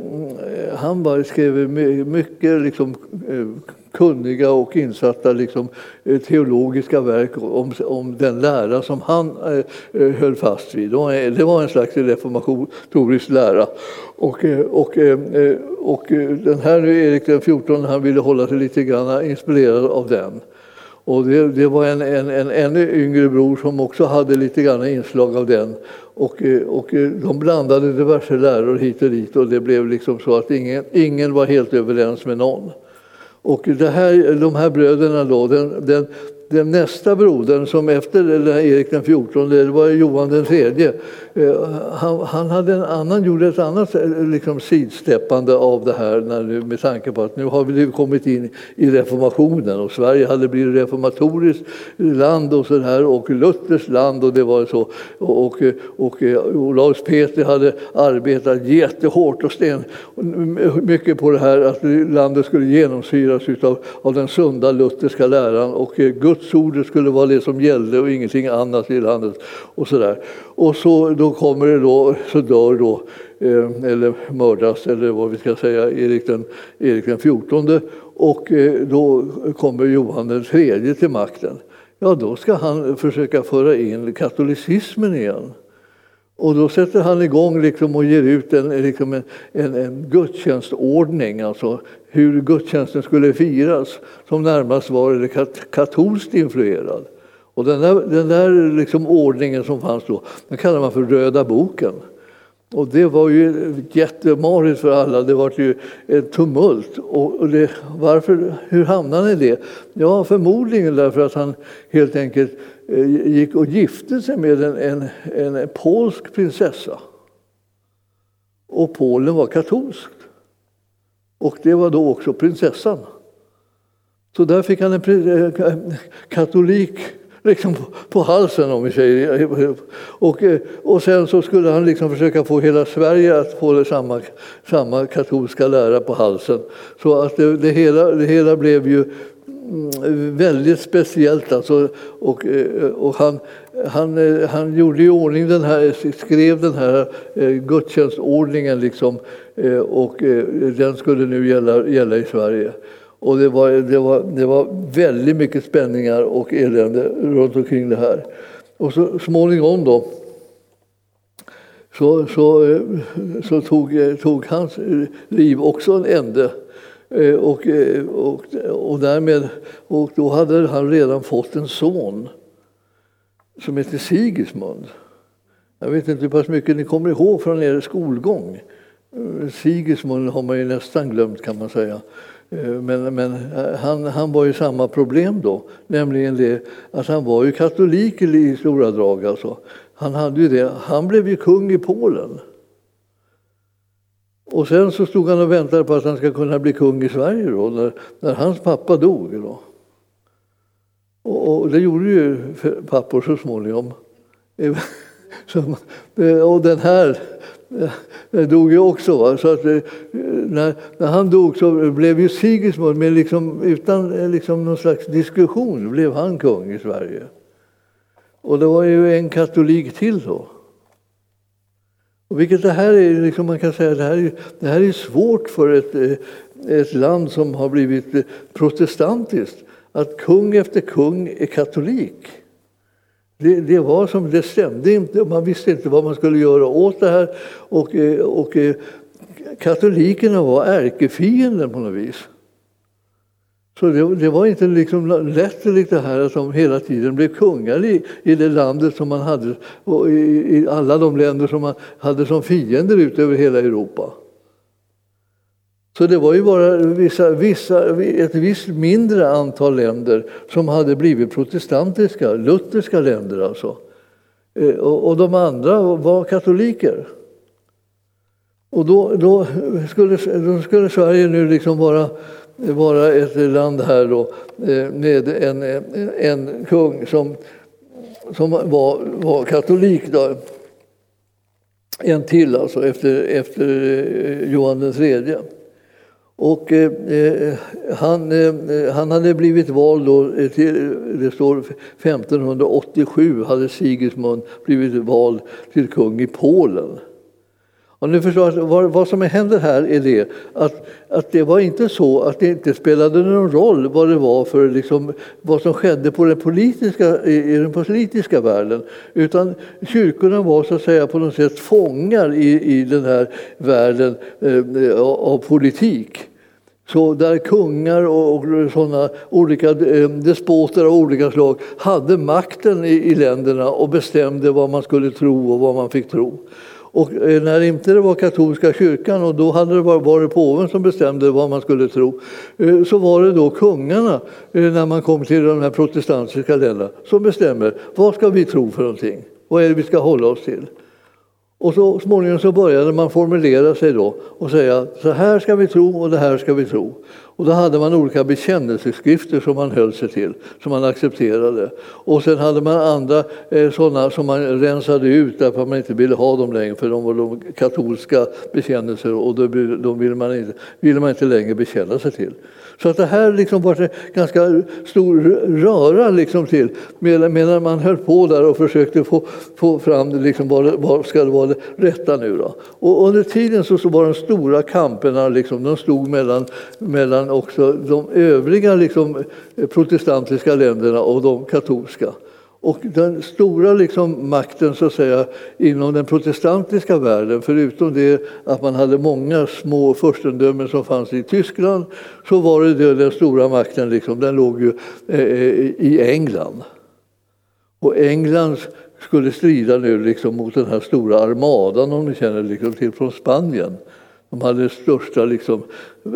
han var, skrev mycket liksom, eh, kunniga och insatta liksom, eh, teologiska verk om, om den lära som han eh, eh höll fast vid. Det var en slags reformatorisk lära. Och, och, och den här nu, Erik den XIV, han ville hålla sig lite grann inspirerad av den. Och det, det var en, en, en ännu yngre bror som också hade lite grann inslag av den. Och, eh, och eh, de blandade diverse läror hit och dit och det blev liksom så att ingen, ingen var helt överens med någon. Och det här, de här bröderna då, den, den, den nästa brodern som efter Erik den XIV, det var Johan den tredje, Eh, han, han, hade en annan, gjorde ett annat eh, liksom, sidsteppande av det här när, med tanke på att nu har vi kommit in i reformationen och Sverige hade blivit reformatoriskt land och så här och Luthers land och det var så. Och, och, och eh, Olaus Petri hade arbetat jättehårt och sten, mycket på det här att landet skulle genomsyras utav, av den sunda lutherska läran och Guds ord skulle vara det som gällde och ingenting annat i landet. Och så, där. och så då kommer det då, så dör då, eh, eller mördas, eller vad vi ska säga, Erik den, Erik den 14 och eh, då kommer Johan den tredje till makten. Ja, då ska han försöka föra in katolicismen igen. Och då sätter han igång liksom och ger ut en, liksom en, en, en gudstjänstordning, alltså hur gudstjänsten skulle firas, som närmast var katolskt influerad. Och den där, den där liksom ordningen som fanns då, den kallar man för Röda boken. Och det var ju jättemarigt för alla. Det var ju ett tumult. Och det, varför, hur hamnade han i det? Ja, förmodligen därför att han helt enkelt eh, gick och gifte sig med en, en, en polsk prinsessa. Och Polen var katolskt. Och det var då också prinsessan. Så där fick han en eh, eh, katolik liksom på halsen om vi säger. Och, eh, och sen så skulle han liksom försöka få hela Sverige att få samma, samma katolska lära på halsen. Så att det, det, hela, det hela blev ju mm, väldigt speciellt. Alltså, och, eh, och han, han, eh, han gjorde i ordning den här, skrev den här gudstjänstordningen liksom, och den skulle nu gälla, gälla i Sverige. Och det var, det, var, det var väldigt mycket spänningar och elände runt omkring det här. Och så småningom då så, så, eh, så tog, eh, tog hans liv också en ände. Eh, och, och, och, därmed, och då hade han redan fått en son som hette Sigismund. Jag vet inte hur pass mycket ni kommer ihåg från er skolgång. Sigismund har man ju nästan glömt kan man säga. Eh, men, men eh, han, han var ju samma problem då, nämligen det att han var ju katolik i stora drag. Alltså. Han, hade ju det. han blev ju kung i Polen. Och sen så stod han och väntade på att han ska kunna bli kung i Sverige då, när, när hans pappa dog. Då. Och, och det gjorde ju pappor så småningom. Eh, och den här Eh, eh, dog ju också. Va? Så att, eh, när, när han dog så blev ju Sigismund, men liksom, utan liksom någon slags diskussion, blev han kung i Sverige. Och det var ju en katolik till då. Och vilket det här är, liksom man kan säga, det här är, det här är svårt för ett, ett land som har blivit protestantiskt, att kung efter kung är katolik. Det, det, var som, det stämde inte, man visste inte vad man skulle göra åt det här. Och, eh, och eh, katolikerna var ärkefienden på något vis. Så det, det, var inte liksom lätt det här att de hela tiden blev kungar i, i det landet som man hade, och i, i alla de länder som man hade som fiender ut över hela Europa. Så det var ju bara vissa, vissa, ett visst mindre antal länder som hade blivit protestantiska, lutherska länder alltså. Eh, och, och de andra var katoliker. Och då, då, skulle, då skulle Sverige nu liksom vara, vara ett land här då, eh, med en, en kung som, som var, var katolik. Då. En till alltså efter, efter eh, Johan den tredje. Och eh, eh, han, eh, han hade blivit vald då, eh, till, det står 1587 hade Sigismund blivit vald till kung i Polen. Och ni förstår alltså, vad, vad som händer här är det att, att det var inte så att det inte spelade någon roll vad det var för liksom, vad som skedde på den politiska, i, i den politiska världen. Utan kyrkorna var så att säga på något sätt fångar i, i den här världen eh, av politik. Så där kungar och sådana olika eh, despoter av olika slag hade makten i, i länderna och bestämde vad man skulle tro och vad man fick tro. Och eh, när inte det var katolska kyrkan och då hade det varit påven som bestämde vad man skulle tro eh, så var det då kungarna eh, när man kom till de här protestantiska länderna som bestämmer vad ska vi tro för någonting? Vad är det vi ska hålla oss till? Och så småningom så började man formulera sig då och säga så här ska vi tro och det här ska vi tro. Och då hade man olika bekännelseskrifter som man höll sig till, som man accepterade. Och sen hade man andra eh, sådana som man rensade ut därför att man inte ville ha dem längre för de var de katolska bekännelser och då, de ville, man inte, ville man inte längre bekänna sig till. Så att det här liksom var en ganska stor röra liksom till medan man höll på där och försökte få, få fram det, liksom, vad, vad ska det vara det rätta nu då? Och under tiden så, så var de stora kamperna, liksom, de stod mellan, mellan också de övriga liksom, eh, protestantiska länderna och de katolska. Och den stora liksom makten så att säga, inom den protestantiska världen, förutom det att man hade många små furstendömen som fanns i Tyskland, så var det den stora makten, liksom, den låg ju eh, eh, i England. Och England skulle strida nu liksom mot den här stora armadan om ni känner liksom till från Spanien. De hade den största, liksom,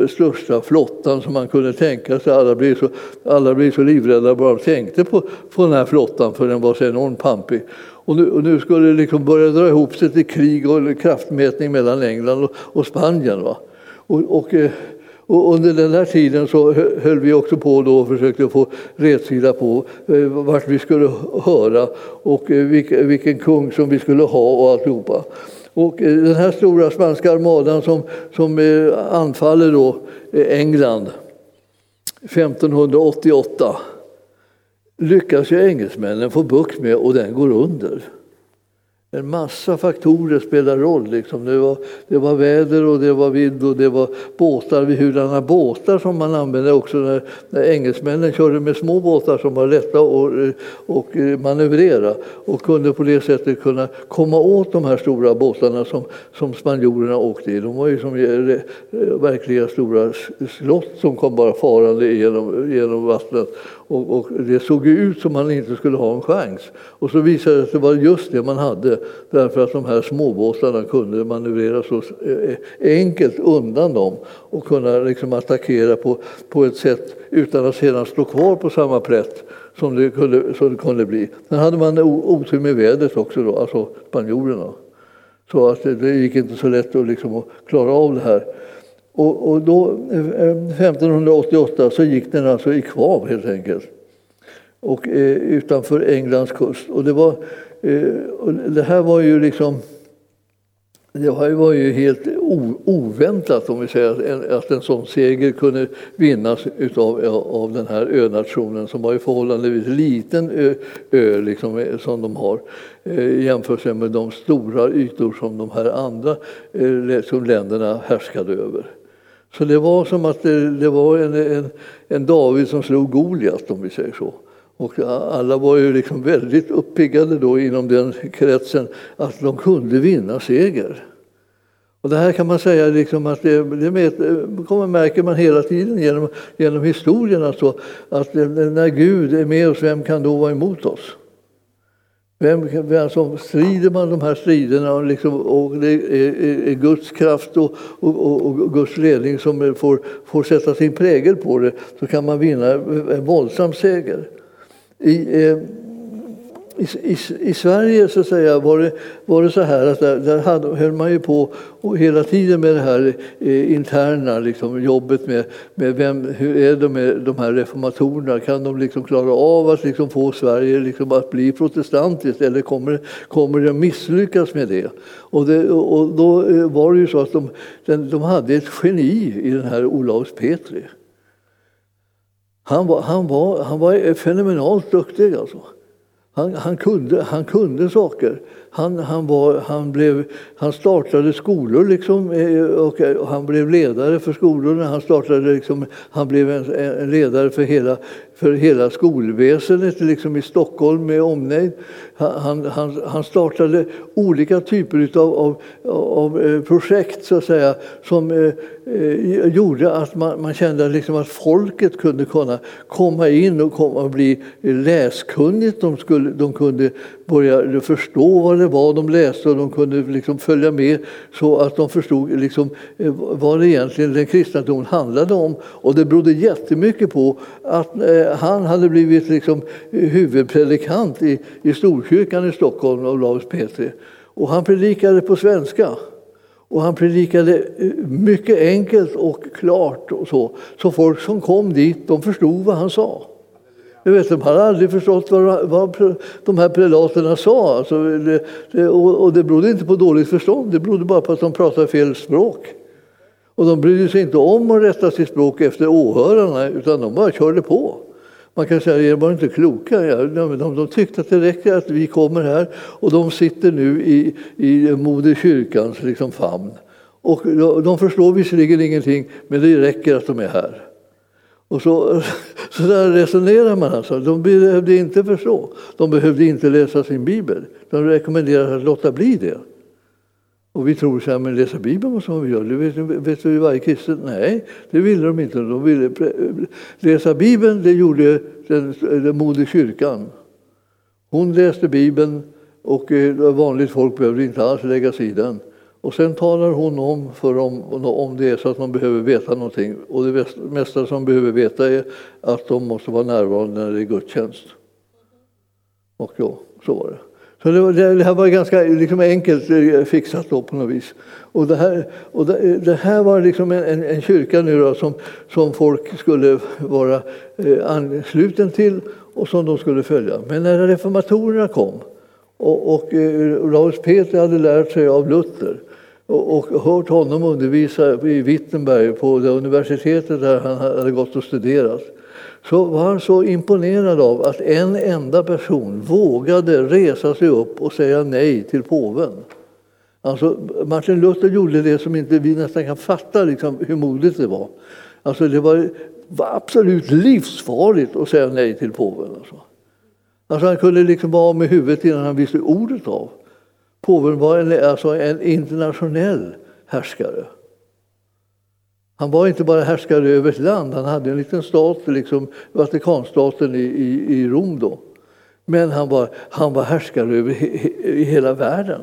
största flottan som man kunde tänka sig. Alla blev så, alla blev så livrädda bara de tänkte på, på den här flottan för den var så enormt pampig. Och nu, och nu skulle det liksom börja dra ihop sig till krig och kraftmätning mellan England och, och Spanien. Va? Och, och, eh, och under den här tiden så höll vi också på då och försökte få rätsida på eh, vart vi skulle höra och eh, vilken, vilken kung som vi skulle ha och alltihopa. Och eh, den här stora spanska armadan som, som eh, anfaller då eh, England 1588 lyckas ju engelsmännen få bukt med och den går under. En massa faktorer spelar roll. Liksom. Det, var, det var väder och det var vind och det var båtar, hurdana båtar som man använde också när, när engelsmännen körde med små båtar som var lätta att och manövrera och kunde på det sättet kunna komma åt de här stora båtarna som, som spanjorerna åkte i. De var ju som eh, eh, verkliga stora slott som kom bara farande genom, genom vattnet och, och, det såg ju ut som man inte skulle ha en chans. Och så visade det sig att det var just det man hade därför att de här småbåtarna kunde manövrera så eh, eh, enkelt undan dem och kunna liksom attackera på, på ett sätt utan att sedan stå kvar på samma plätt som det kunde, som det kunde bli. Sen hade man otur med vädret också, då, alltså spanjorerna. Så att det, det gick inte så lätt att, liksom, att klara av det här. Och, och då, eh, eh, 1588 så gick den alltså i kvav helt enkelt. Och, eh, utanför Englands kust. Och det, var, eh, och det här var ju liksom det var ju helt oväntat om vi säger, att en, att en sån seger kunde vinnas utav, av den här önationen som var en förhållandevis liten ö, ö liksom, eh, som de har i jämförelse med de stora ytor som de här andra som länderna härskade över. Så det var som att det, det var en, en, en, David som slog Goliat, om vi säger så. Och alla var ju liksom väldigt uppiggade då inom den kretsen att de kunde vinna seger. Och det här kan man säga liksom att det, det med, kommer, märker man hela tiden genom, genom historien alltså, att när Gud är med oss, vem kan då vara emot oss? Vem, vem som strider man de här striderna och, liksom, och det är, är, Guds kraft och, och, och, Guds ledning som får, får sätta sin prägel på det så kan man vinna en våldsam seger. I, eh, i, i, I, Sverige så säga, var, det, var det så här att där, där hade, höll man ju på och hela tiden med det här eh, interna liksom, jobbet med, med vem, hur är det med de här reformatorerna? Kan de liksom klara av att liksom få Sverige liksom att bli protestantiskt eller kommer, kommer de misslyckas med det? Och, det, och då eh, var det ju så att de, de hade ett geni i den här Olaus Petri. Han var, han var, han var fenomenalt duktig alltså. Han, han, kunde, han kunde saker. Han, han, var, han, blev, han startade skolor liksom, eh, och han blev ledare för skolorna. Han, startade liksom, han blev en, en ledare för hela, för hela skolväsendet liksom i Stockholm med omnejd. Han, han, han startade olika typer av, av, av, projekt så att säga, som eh, eh gjorde att man, man kände liksom att folket kunde kunna komma in och komma och bli läskunnigt. De, skulle, de kunde börja förstå vad det var de läste och de kunde liksom följa med så att de förstod liksom eh, vad det egentligen den kristna tron handlade om. Och det berodde jättemycket på att han hade blivit liksom huvudpredikant i, i Storkyrkan i Stockholm, av Lars Petri. Och han predikade på svenska. Och han predikade eh, mycket enkelt och klart. Och så. så folk som kom dit de förstod vad han sa. Jag vet, de hade aldrig förstått vad, vad de här prelaterna sa. Alltså, det, det, och, och det berodde inte på dåligt förstånd, det berodde bara på att de pratade fel språk. Och de brydde sig inte om att rätta sitt språk efter åhörarna, utan de bara körde på. Man kan säga, de var inte kloka. De, de, de tyckte att det räcker att vi kommer här och de sitter nu i, i Moder kyrkans liksom, famn. Och de förstår visserligen ingenting, men det räcker att de är här. Och så, så där resonerar man alltså. De behövde inte förstå. De behövde inte läsa sin bibel. De rekommenderar att låta bli det. Och vi tror så här, men läsa Bibeln måste man göra. Det vet, vet vi varje kristen. Nej, det ville de inte. De ville läsa Bibeln, det gjorde den, den Moder kyrkan. Hon läste Bibeln och eh, vanligt folk behövde inte alls lägga sig i den. Och sen talar hon om för dem om det är så att de behöver veta någonting. Och det mesta som de behöver veta är att de måste vara närvarande när det är gudstjänst. Och ja, så var det. Så det, det, det här var ganska liksom enkelt eh, fixat då på något vis. Och det här, och det, det här var liksom en, en, kyrka nu då, som, som folk skulle vara eh, ansluten till och som de skulle följa. Men när reformatorerna kom och, och eh, Laus Peter hade lärt sig av Luther och, och hört honom undervisa i Wittenberg på det universitetet där han hade gått och studerat så var han så imponerad av att en enda person vågade resa sig upp och säga nej till påven. Alltså, Martin Luther gjorde det som inte vi nästan kan fatta liksom, hur modigt det var. Alltså, det var, var absolut livsfarligt att säga nej till påven. Alltså. Alltså, han kunde liksom vara med huvudet innan han visste ordet av. Påven var en, alltså en internationell härskare. Han var inte bara härskare över ett land, han hade en liten stat, liksom Vatikanstaten i, i, i Rom då. Men han var, han var härskare över he, i hela världen.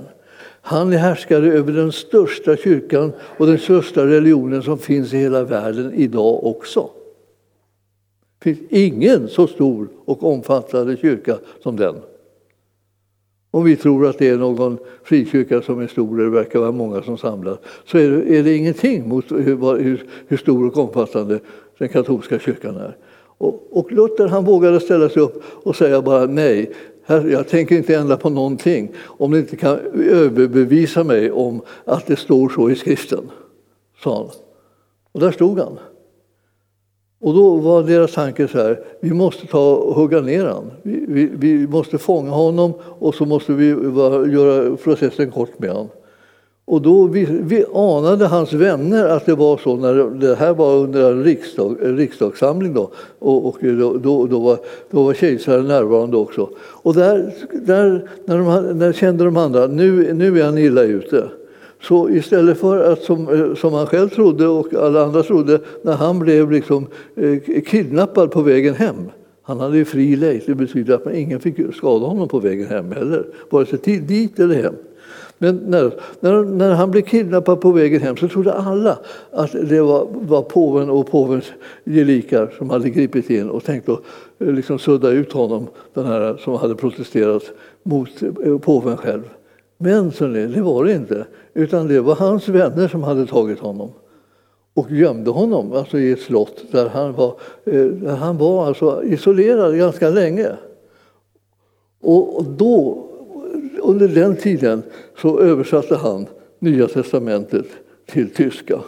Han är härskare över den största kyrkan och den största religionen som finns i hela världen idag också. Det finns ingen så stor och omfattande kyrka som den. Om vi tror att det är någon frikyrka som är stor, det verkar vara många som samlas, så är det, är det ingenting mot hur, hur, hur, stor och omfattande den katolska kyrkan är. Och, och Luther han vågade ställa sig upp och säga bara nej, jag tänker inte ändra på någonting om ni inte kan överbevisa mig om att det står så i skriften, sa han. Och där stod han. Och då var deras tanke så här, vi måste ta och hugga ner honom. Vi, vi, vi, måste fånga honom och så måste vi göra processen kort med honom. Och då vi, vi anade hans vänner att det var så när det här var under en, riksdag, en riksdagssamling då, och, och då, då, då, var, då var kejsaren närvarande också. Och där, där när, de, när kände de andra, nu, nu är han illa ute. Så istället för att, som, eh, som han själv trodde och alla andra trodde, när han blev liksom, eh, kidnappad på vägen hem. Han hade ju fri lejd, det betyder att man ingen fick skada honom på vägen hem heller, vare sig dit eller hem. Men när, när, när, han blev kidnappad på vägen hem så trodde alla att det var, var påven och påvens gelikar som hade gripit in och tänkt att eh, liksom sudda ut honom, den här som hade protesterat mot eh, påven själv. Men så det var det inte, utan det var hans vänner som hade tagit honom och gömde honom alltså i ett slott där han var, eh, där han var alltså isolerad ganska länge. Och då, under den tiden så översatte han Nya testamentet till tyska.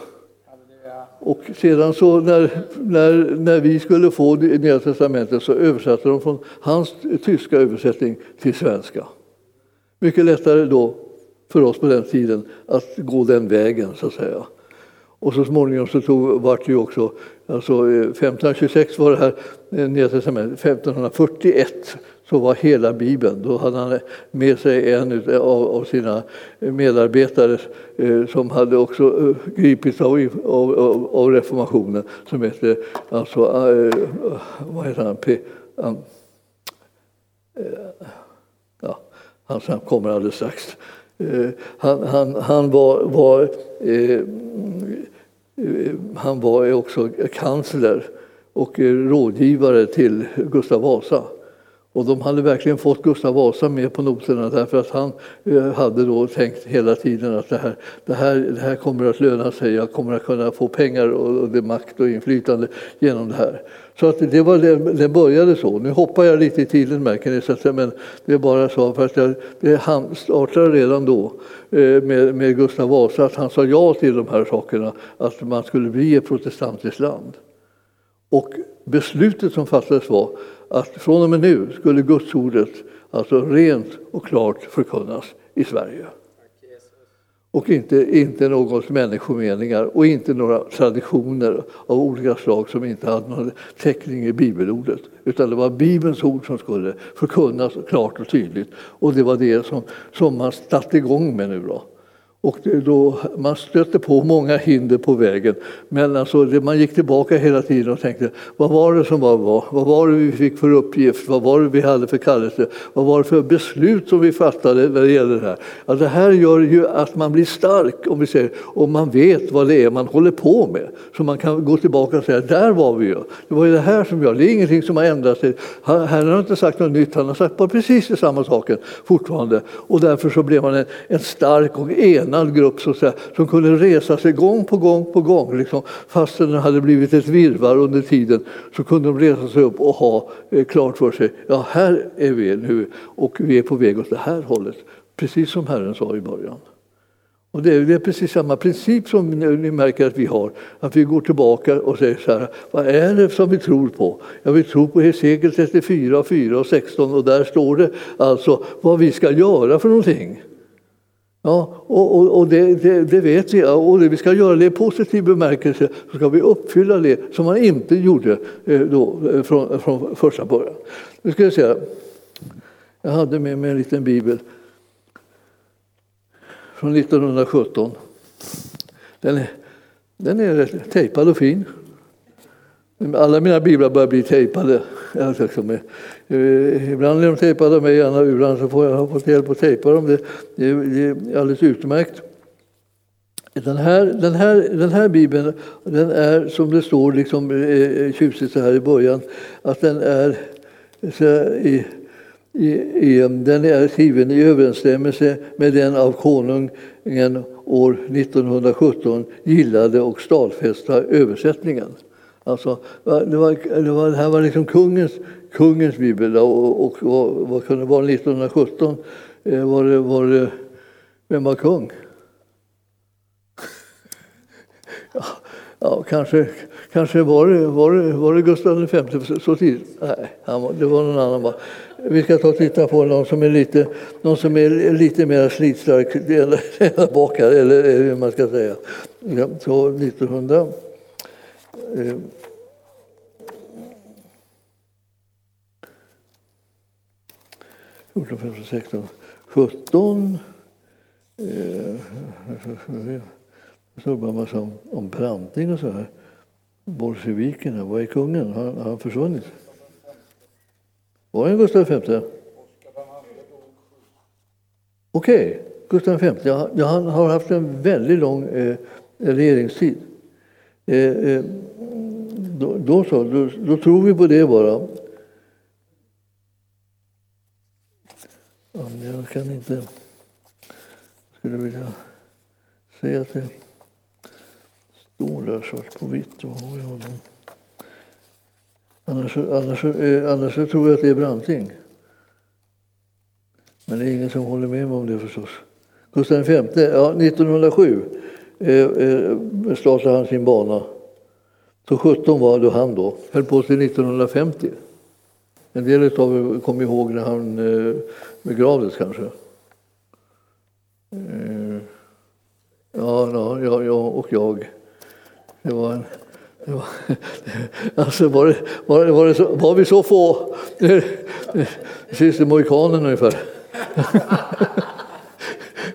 Och sedan så när, när, när vi skulle få Nya testamentet så översatte de från hans tyska översättning till svenska mycket lättare då för oss på den tiden att gå den vägen så att säga. Och så småningom så tog, vart det ju också, alltså eh, 1526 var det här eh, Nya testamentet, 1541 så var hela Bibeln, då hade han med sig en eh, av, sina medarbetare som hade också gripits av, av, av, reformationen som hette, alltså, vad heter han, P, um, han kommer alldeles strax. Eh, han, han, han var, var eh, eh, han var också kansler och eh, rådgivare till Gustav Vasa. Och de hade verkligen fått Gustav Vasa med på noterna därför att han eh, hade då tänkt hela tiden att det här, det här, det här kommer att löna sig, jag kommer att kunna få pengar och, och det makt och inflytande genom det här. Så att det, var, det började så. Nu hoppar jag lite i tiden märker ni, så men det är bara så för att jag, det han startade redan då eh, med, med Gustav Vasa att han sa ja till de här sakerna, att man skulle bli ett protestantiskt land. Och beslutet som fattades var att från och med nu skulle gudsordet alltså rent och klart förkunnas i Sverige och inte, inte någons människomeningar och inte några traditioner av olika slag som inte hade någon täckning i bibelordet. Utan det var Bibelns ord som skulle förkunnas klart och tydligt. Och det var det som, som man satte igång med nu. Då. Och då, man stötte på många hinder på vägen. Men alltså, man gick tillbaka hela tiden och tänkte, vad var det som var vad? Vad var det vi fick för uppgift? Vad var det vi hade för kallelse? Vad var det för beslut som vi fattade när det gäller det här? Ja, det här gör ju att man blir stark, om vi säger, och man vet vad det är man håller på med. Så man kan gå tillbaka och säga, där var vi ju. Det var ju det här som jag, det är ingenting som har ändrat sig. Herren har inte sagt något nytt, han har sagt bara precis samma saken fortfarande. Och därför så blev man en, en stark och en enad grupp så att säga, som kunde resa sig gång på gång på gång. Liksom, fastän det hade blivit ett virvar under tiden så kunde de resa sig upp och ha eh, klart för sig, ja här är vi nu och vi är på väg åt det här hållet. Precis som Herren sa i början. Och det är, det är precis samma princip som ni märker att vi har. Att vi går tillbaka och säger så här, vad är det som vi tror på? Ja, vi tror på Hesekiel 34, 4 och 16 och där står det alltså vad vi ska göra för någonting. Ja, och, och, och det, det, det, vet vi, och det vi ska göra det i positiv bemärkelse, så ska vi uppfylla det som man inte gjorde eh, då, eh, från, från första början. Nu ska jag säga, jag hade med mig en liten bibel från 1917. Den är, den är tejpad och fin. Alla mina biblar börjar bli tejpade. Eh, ibland är de tejpade av mig, ibland så får jag ha fått hjälp att tejpa dem. Det, är alldeles utmärkt. Den här, den, här, den här bibeln den är som det står liksom, eh, eh, tjusigt så här i början, att den är, så i, i, i, den är skriven i överensstämmelse med den av konungen år 1917 gillade och stadfästa översättningen. Alltså, det, var, det, var, det här var liksom kungens, kungens bibel och, och, och vad kunde det vara 1917? Eh, var det, var det, vem var kung? ja, ja, kanske, kanske var det, var det, var det Gustav V så tidigt? Nej, han, det var någon annan. Bara. Vi ska ta och titta på någon som är lite, någon som är lite mer slitstark eller bakare, eller hur man ska säga. Ja, så 1900 14, 15, 16, 17. Jag står bara en massa om, om Branting och så här. Bolsjevikerna, var är kungen? Har, har han försvunnit? Var det Gustav V? Okej, okay. Gustav V. Ja, han har haft en väldigt lång eh, regeringstid. Eh, eh, då, då, så, då, då tror vi på det bara. Jag kan inte... Jag skulle vilja säga att det står där svart på vitt. Annars, annars, eh, annars tror jag att det är Branting. Men det är ingen som håller med mig om det förstås. Gustav V, ja, 1907 eh, eh, startade han sin bana. Så 17 var då han då, höll på till 1950. En del av er kommer ihåg när han eh, begravdes kanske. Eh, ja, ja, jag och jag. Det var en, det var, alltså var, det, var, det, var, det så, var vi så få? Sista Mohikanen ungefär.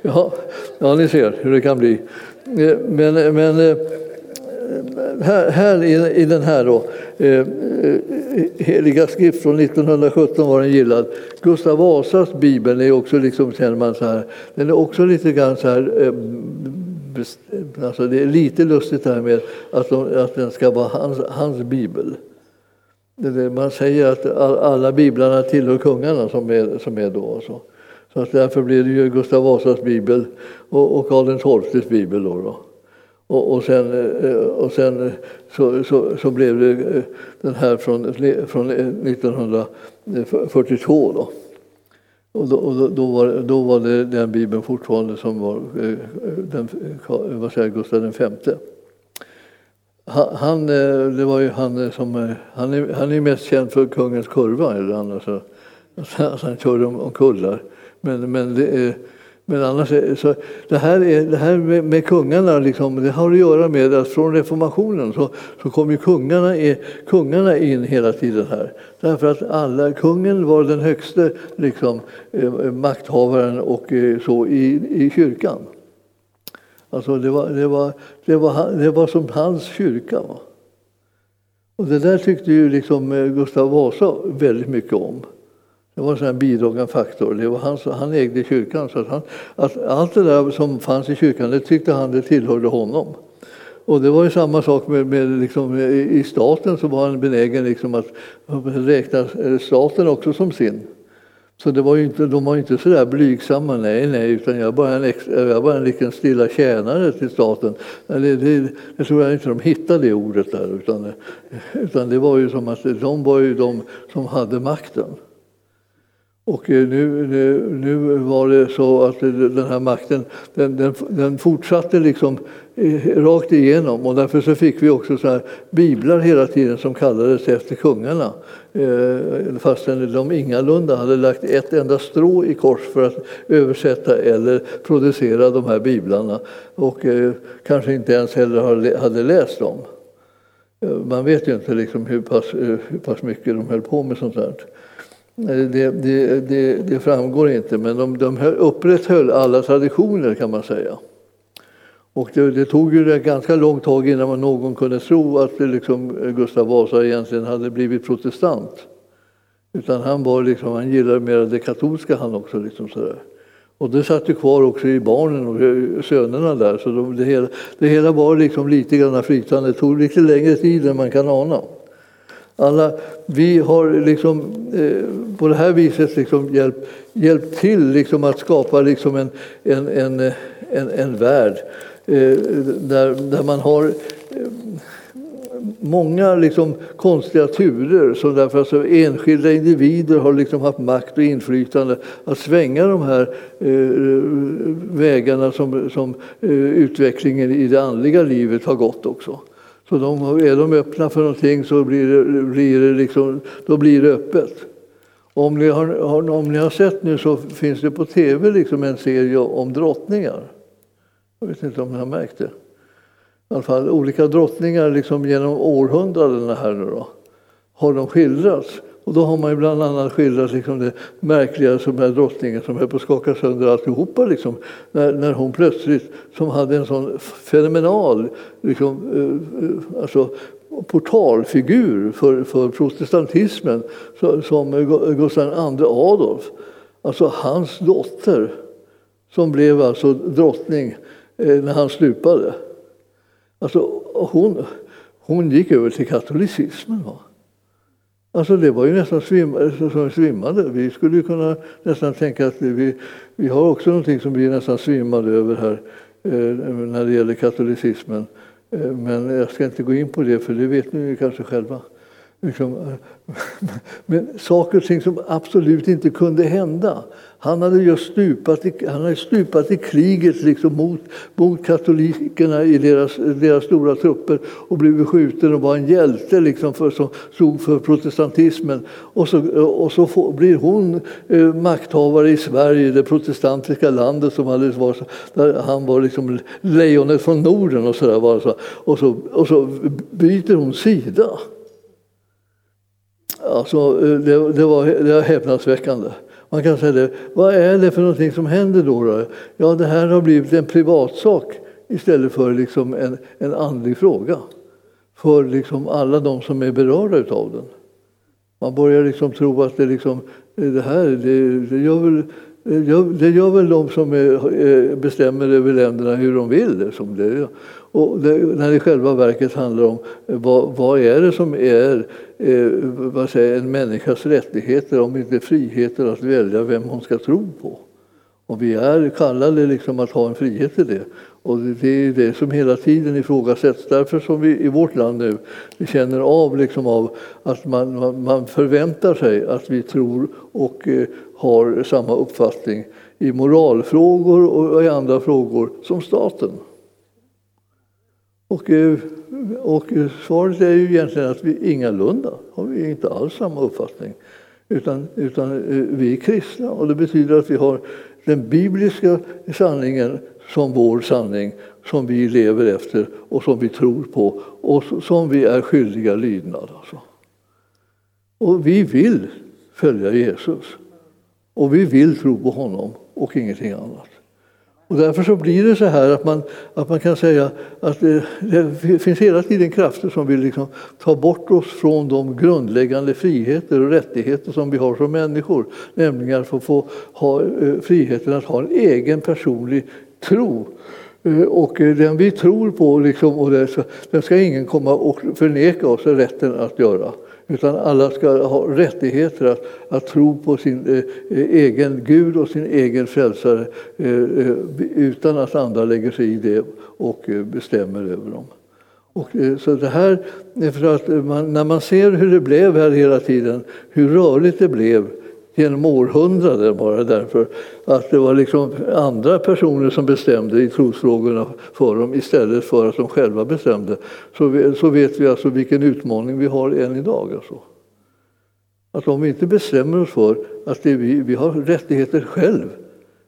ja, ja, ni ser hur det kan bli. Eh, men, men eh, här, här i, i den här då, eh, eh heliga skrift från 1917 var den gillad. Gustav Vasas bibel är också liksom, känner man så här, den är också lite grann så här eh, Alltså det är lite lustigt det här med att, de, att den ska vara hans, hans bibel. Man säger att alla biblarna tillhör kungarna som är, som är då. Så. så att därför blir det ju Gustav Vasas bibel och, och Karl XIIs bibel. Då, då. Och, och sen, eh, och sen eh, så, så, så, blev det eh, den här från, från 1942. Då. Och då, och då, var, då var det den bibeln fortfarande som var den, vad säger, Gustav V. Han, det var ju han som, han är, han är mest känd för kungens kurva, eller annars, alltså, han körde om, om kullar. Men, men det är, men annars, så det här, är, det här med, med kungarna liksom, det har att göra med att från reformationen så, så kom ju kungarna, i, kungarna in hela tiden här. Därför att alla, kungen var den högste liksom, eh, makthavaren och eh, så i, i kyrkan. Alltså det, var, det, var, det, var, det var som hans kyrka. Va? Och det där tyckte ju liksom eh, Gustav Vasa väldigt mycket om. Det var en bidragande faktor. Det var han, han ägde kyrkan. Så att, han, att allt det där som fanns i kyrkan det tyckte han det tillhörde honom. Och det var ju samma sak med, med liksom, i staten så var han benägen liksom att räkna staten också som sin. Så det var inte, de var inte så där blygsamma, nej, nej, utan jag var en, jag var en liten stilla tjänare till staten. Det, det, det tror jag inte de hittade det ordet där, utan, utan det var ju som att de var ju de som hade makten. Och eh, nu, nu, nu, var det så att den här makten den, den, den fortsatte liksom eh, rakt igenom och därför så fick vi också så här biblar hela tiden som kallades efter kungarna. Eh, fastän de ingalunda hade lagt ett enda strå i kors för att översätta eller producera de här biblarna och kanske inte ens heller hade läst dem. Man vet ju inte liksom hur, pass, hur pass mycket de höll på med sånt där. Det, det, det, det, framgår inte, men de, de upprätthöll alla traditioner kan man säga. Och det, det tog ju ganska långt tag innan man någon kunde tro att liksom eh, Gustav Vasa egentligen hade blivit protestant. Utan han, var liksom, han gillade mer det katolska han också. Liksom sådär. Och det satt ju kvar också i barnen och sönerna där. Så de, det, hela, det hela var liksom lite grann flytande. Det tog lite längre tid än man kan ana. Alla, vi har liksom, eh, på det här viset liksom hjälpt, hjälpt till liksom att skapa liksom en, en, en, eh, en, en värld eh, där, där man har eh, många liksom konstiga turer så därför alltså enskilda individer har liksom haft makt och inflytande att svänga de här eh, vägarna som, som eh, utvecklingen i det andliga livet har gått också. Så de, är de öppna för någonting så blir det, blir det liksom, då blir det öppet. Om ni, har, om ni har sett nu så finns det på tv liksom en serie om drottningar. Jag vet inte om ni har märkt det. I alla fall olika drottningar liksom genom århundradena här nu då, har de skildrats. Och då har man ju bland annat skildrat liksom det märkliga som är drottningen som höll på att skaka sönder alltihopa. Liksom, när, när hon plötsligt, som hade en sån fenomenal liksom, eh, alltså, portalfigur för, för protestantismen som Gustav II Adolf. Alltså hans dotter som blev alltså drottning eh, när han stupade. Alltså, hon, hon gick över till katolicismen. Va? Alltså det var ju nästan svim, svimmade. Vi skulle ju kunna nästan tänka att vi, vi har också någonting som vi nästan svimmade över här eh, när det gäller katolicismen. Eh, men jag ska inte gå in på det, för det vet ni kanske själva. Liksom, men saker och ting som absolut inte kunde hända. Han hade just stupat i, han hade stupat i kriget liksom mot, mot katolikerna i deras, deras stora trupper och blivit skjuten och var en hjälte liksom för, som stod för protestantismen. Och så, och så får, blir hon eh, makthavare i Sverige, det protestantiska landet som hade var, där han var liksom lejonet från Norden och så, där, var så, och så, och så byter hon sida. Alltså, eh, det, det, var, det var häpnadsväckande. Man kan säga det. Vad är det för någonting som händer då? då? Ja, det här har blivit en privatsak istället för liksom en, en andlig fråga för liksom alla de som är berörda av den. Man börjar liksom tro att det, liksom, eh, det här det, det gör väl det gör väl de som är, eh, bestämmer över länderna hur de vill. Som det. Och det, när det i själva verket handlar om eh, vad, vad är det som är eh, vad säger, en människas rättigheter om inte friheter att välja vem hon ska tro på. Och vi är kallade liksom att ha en frihet till det. Och det är det som hela tiden ifrågasätts. Därför som vi i vårt land nu vi känner av, liksom av att man, man förväntar sig att vi tror och eh, har samma uppfattning i moralfrågor och i andra frågor som staten. Och, eh, och svaret är ju egentligen att vi ingalunda har vi inte alls samma uppfattning. Utan, utan eh, vi är kristna och det betyder att vi har den bibliska sanningen som vår sanning som vi lever efter och som vi tror på och som vi är skyldiga lydnad. Alltså. Och vi vill följa Jesus. Och vi vill tro på honom och ingenting annat. Och därför så blir det så här att man, att man kan säga att det, det finns hela tiden krafter som vill liksom ta bort oss från de grundläggande friheter och rättigheter som vi har som människor. Nämligen att få, få ha eh, friheten att ha en egen personlig tro. Eh, och eh, den vi tror på, liksom, och det, den ska ingen komma och förneka oss rätten att göra. Utan alla ska ha rättigheter att, att tro på sin eh, eh egen Gud och sin egen frälsare eh, eh, utan att andra lägger sig i det och eh, bestämmer över dem. Och, eh, så det här, för att man, när man ser hur det blev här hela tiden, hur rörligt det blev genom århundraden bara därför att det var liksom andra personer som bestämde i trosfrågorna för dem istället för att de själva bestämde. Så, vi, så vet vi alltså vilken utmaning vi har än idag. Alltså. Att om vi inte bestämmer oss för att det vi, vi har rättigheter själv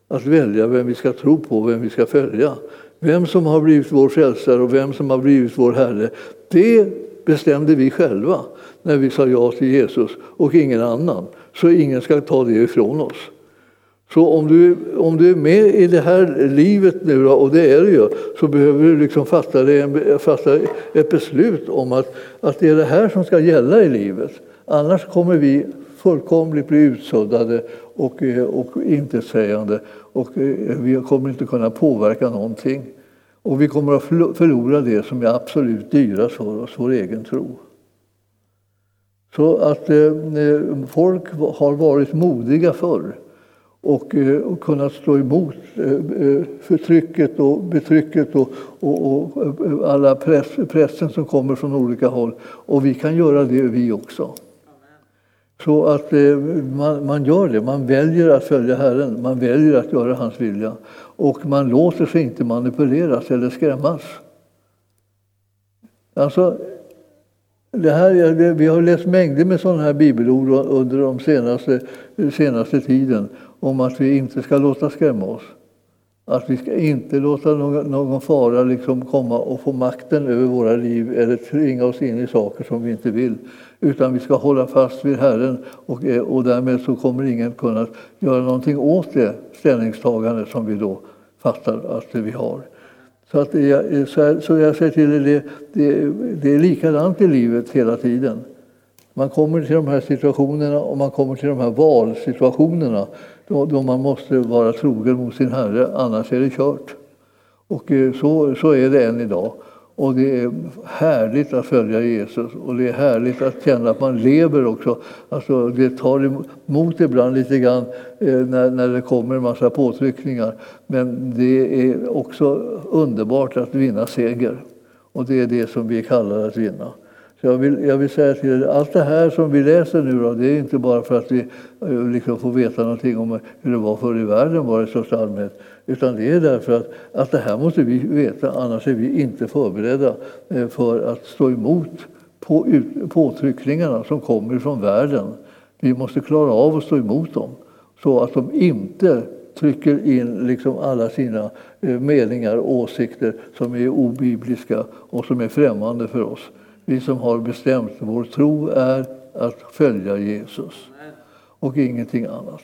att välja vem vi ska tro på, vem vi ska följa. Vem som har blivit vår frälsare och vem som har blivit vår Herre, det bestämde vi själva när vi sa ja till Jesus och ingen annan. Så ingen ska ta det ifrån oss. Så om du, om du är med i det här livet nu, då, och det är du ju, så behöver du liksom fatta, det, fatta ett beslut om att, att det är det här som ska gälla i livet. Annars kommer vi fullkomligt bli utsuddade och, och intetsägande och eh, vi kommer inte kunna påverka någonting. Och vi kommer att förlora det som är absolut dyrast för oss, vår egen tro. Så att eh, eh folk har varit modiga förr och, eh, och kunnat stå emot eh, eh förtrycket och betrycket och, och, och eh, alla press, pressen som kommer från olika håll. Och vi kan göra det vi också. Så att eh, man, man, gör det, man väljer att följa Herren, man väljer att göra hans vilja. Och man låter sig inte manipuleras eller skrämmas. Alltså, det här, vi har läst mängder med sådana här bibelord under den senaste, senaste tiden om att vi inte ska låta skrämma oss. Att vi ska inte låta någon, någon fara liksom komma och få makten över våra liv eller tvinga oss in i saker som vi inte vill. Utan vi ska hålla fast vid Herren och, och därmed så kommer ingen kunna göra någonting åt det ställningstagande som vi då fattar att vi har. Så, att jag, så jag säger till er, det, det, det är likadant i livet hela tiden. Man kommer till de här situationerna och man kommer till de här valsituationerna då, då man måste vara trogen mot sin Herre, annars är det kört. Och eh, så, så är det än idag. Och det är härligt att följa Jesus och det är härligt att känna att man lever också. Alltså det tar emot ibland lite grann eh, när, när det kommer en massa påtryckningar. Men det är också underbart att vinna seger. Och det är det som vi kallar att vinna. Så jag vill, jag vill säga till er, allt det här som vi läser nu då, det är inte bara för att vi eh, liksom får veta någonting om hur det var förr i världen var i största allmänhet. Utan det är därför att, att det här måste vi veta, annars är vi inte förberedda eh, för att stå emot på, påtryckningarna som kommer från världen. Vi måste klara av att stå emot dem så att de inte trycker in liksom alla sina eh, meningar och åsikter som är obibliska och som är främmande för oss. Vi som har bestämt vår tro är att följa Jesus och ingenting annat.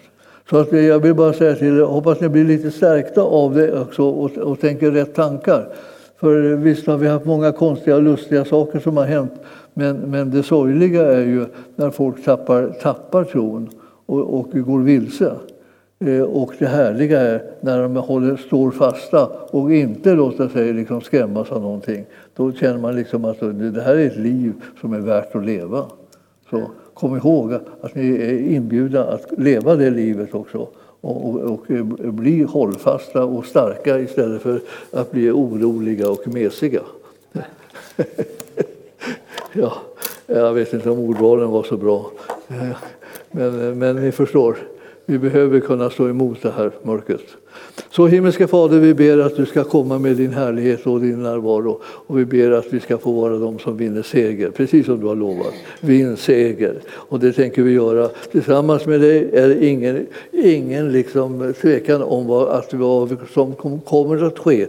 Så att jag vill bara säga till er, hoppas ni blir lite stärkta av det också och, och tänker rätt tankar. För visst har vi haft många konstiga och lustiga saker som har hänt. Men, men det sorgliga är ju när folk tappar, tappar tron och, och går vilse. Eh, och det härliga är när de håller, står fasta och inte låter sig liksom skrämmas av någonting. Då känner man liksom att det här är ett liv som är värt att leva. Så kom ihåg att ni är inbjudna att leva det livet också och, och, och bli hållfasta och starka istället för att bli oroliga och mesiga. ja, jag vet inte om ordvalen var så bra, men, men ni förstår. Vi behöver kunna stå emot det här mörkret. Så himmelske Fader, vi ber att du ska komma med din härlighet och din närvaro. Och vi ber att vi ska få vara de som vinner seger, precis som du har lovat. Vinn seger. Och det tänker vi göra. Tillsammans med dig är det ingen, ingen liksom tvekan om vad, att vad som kommer att ske.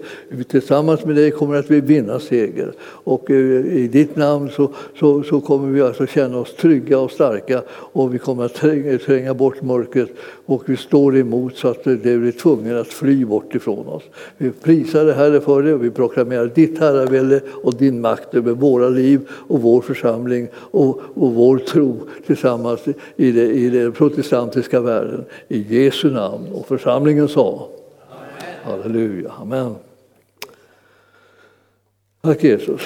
Tillsammans med dig kommer att vi vinna seger. Och eh, i ditt namn så, så, så kommer vi alltså känna oss trygga och starka och vi kommer att tränga, tränga bort mörkret och vi står emot så att det blir tvungen att fly bort ifrån oss. Vi prisar dig Herre för det och vi proklamerar ditt herravälde och din makt över våra liv och vår församling och, och vår tro tillsammans i, det, i den protestantiska världen. I Jesu namn. Och församlingen sa Amen. Halleluja. Amen. Tack Jesus.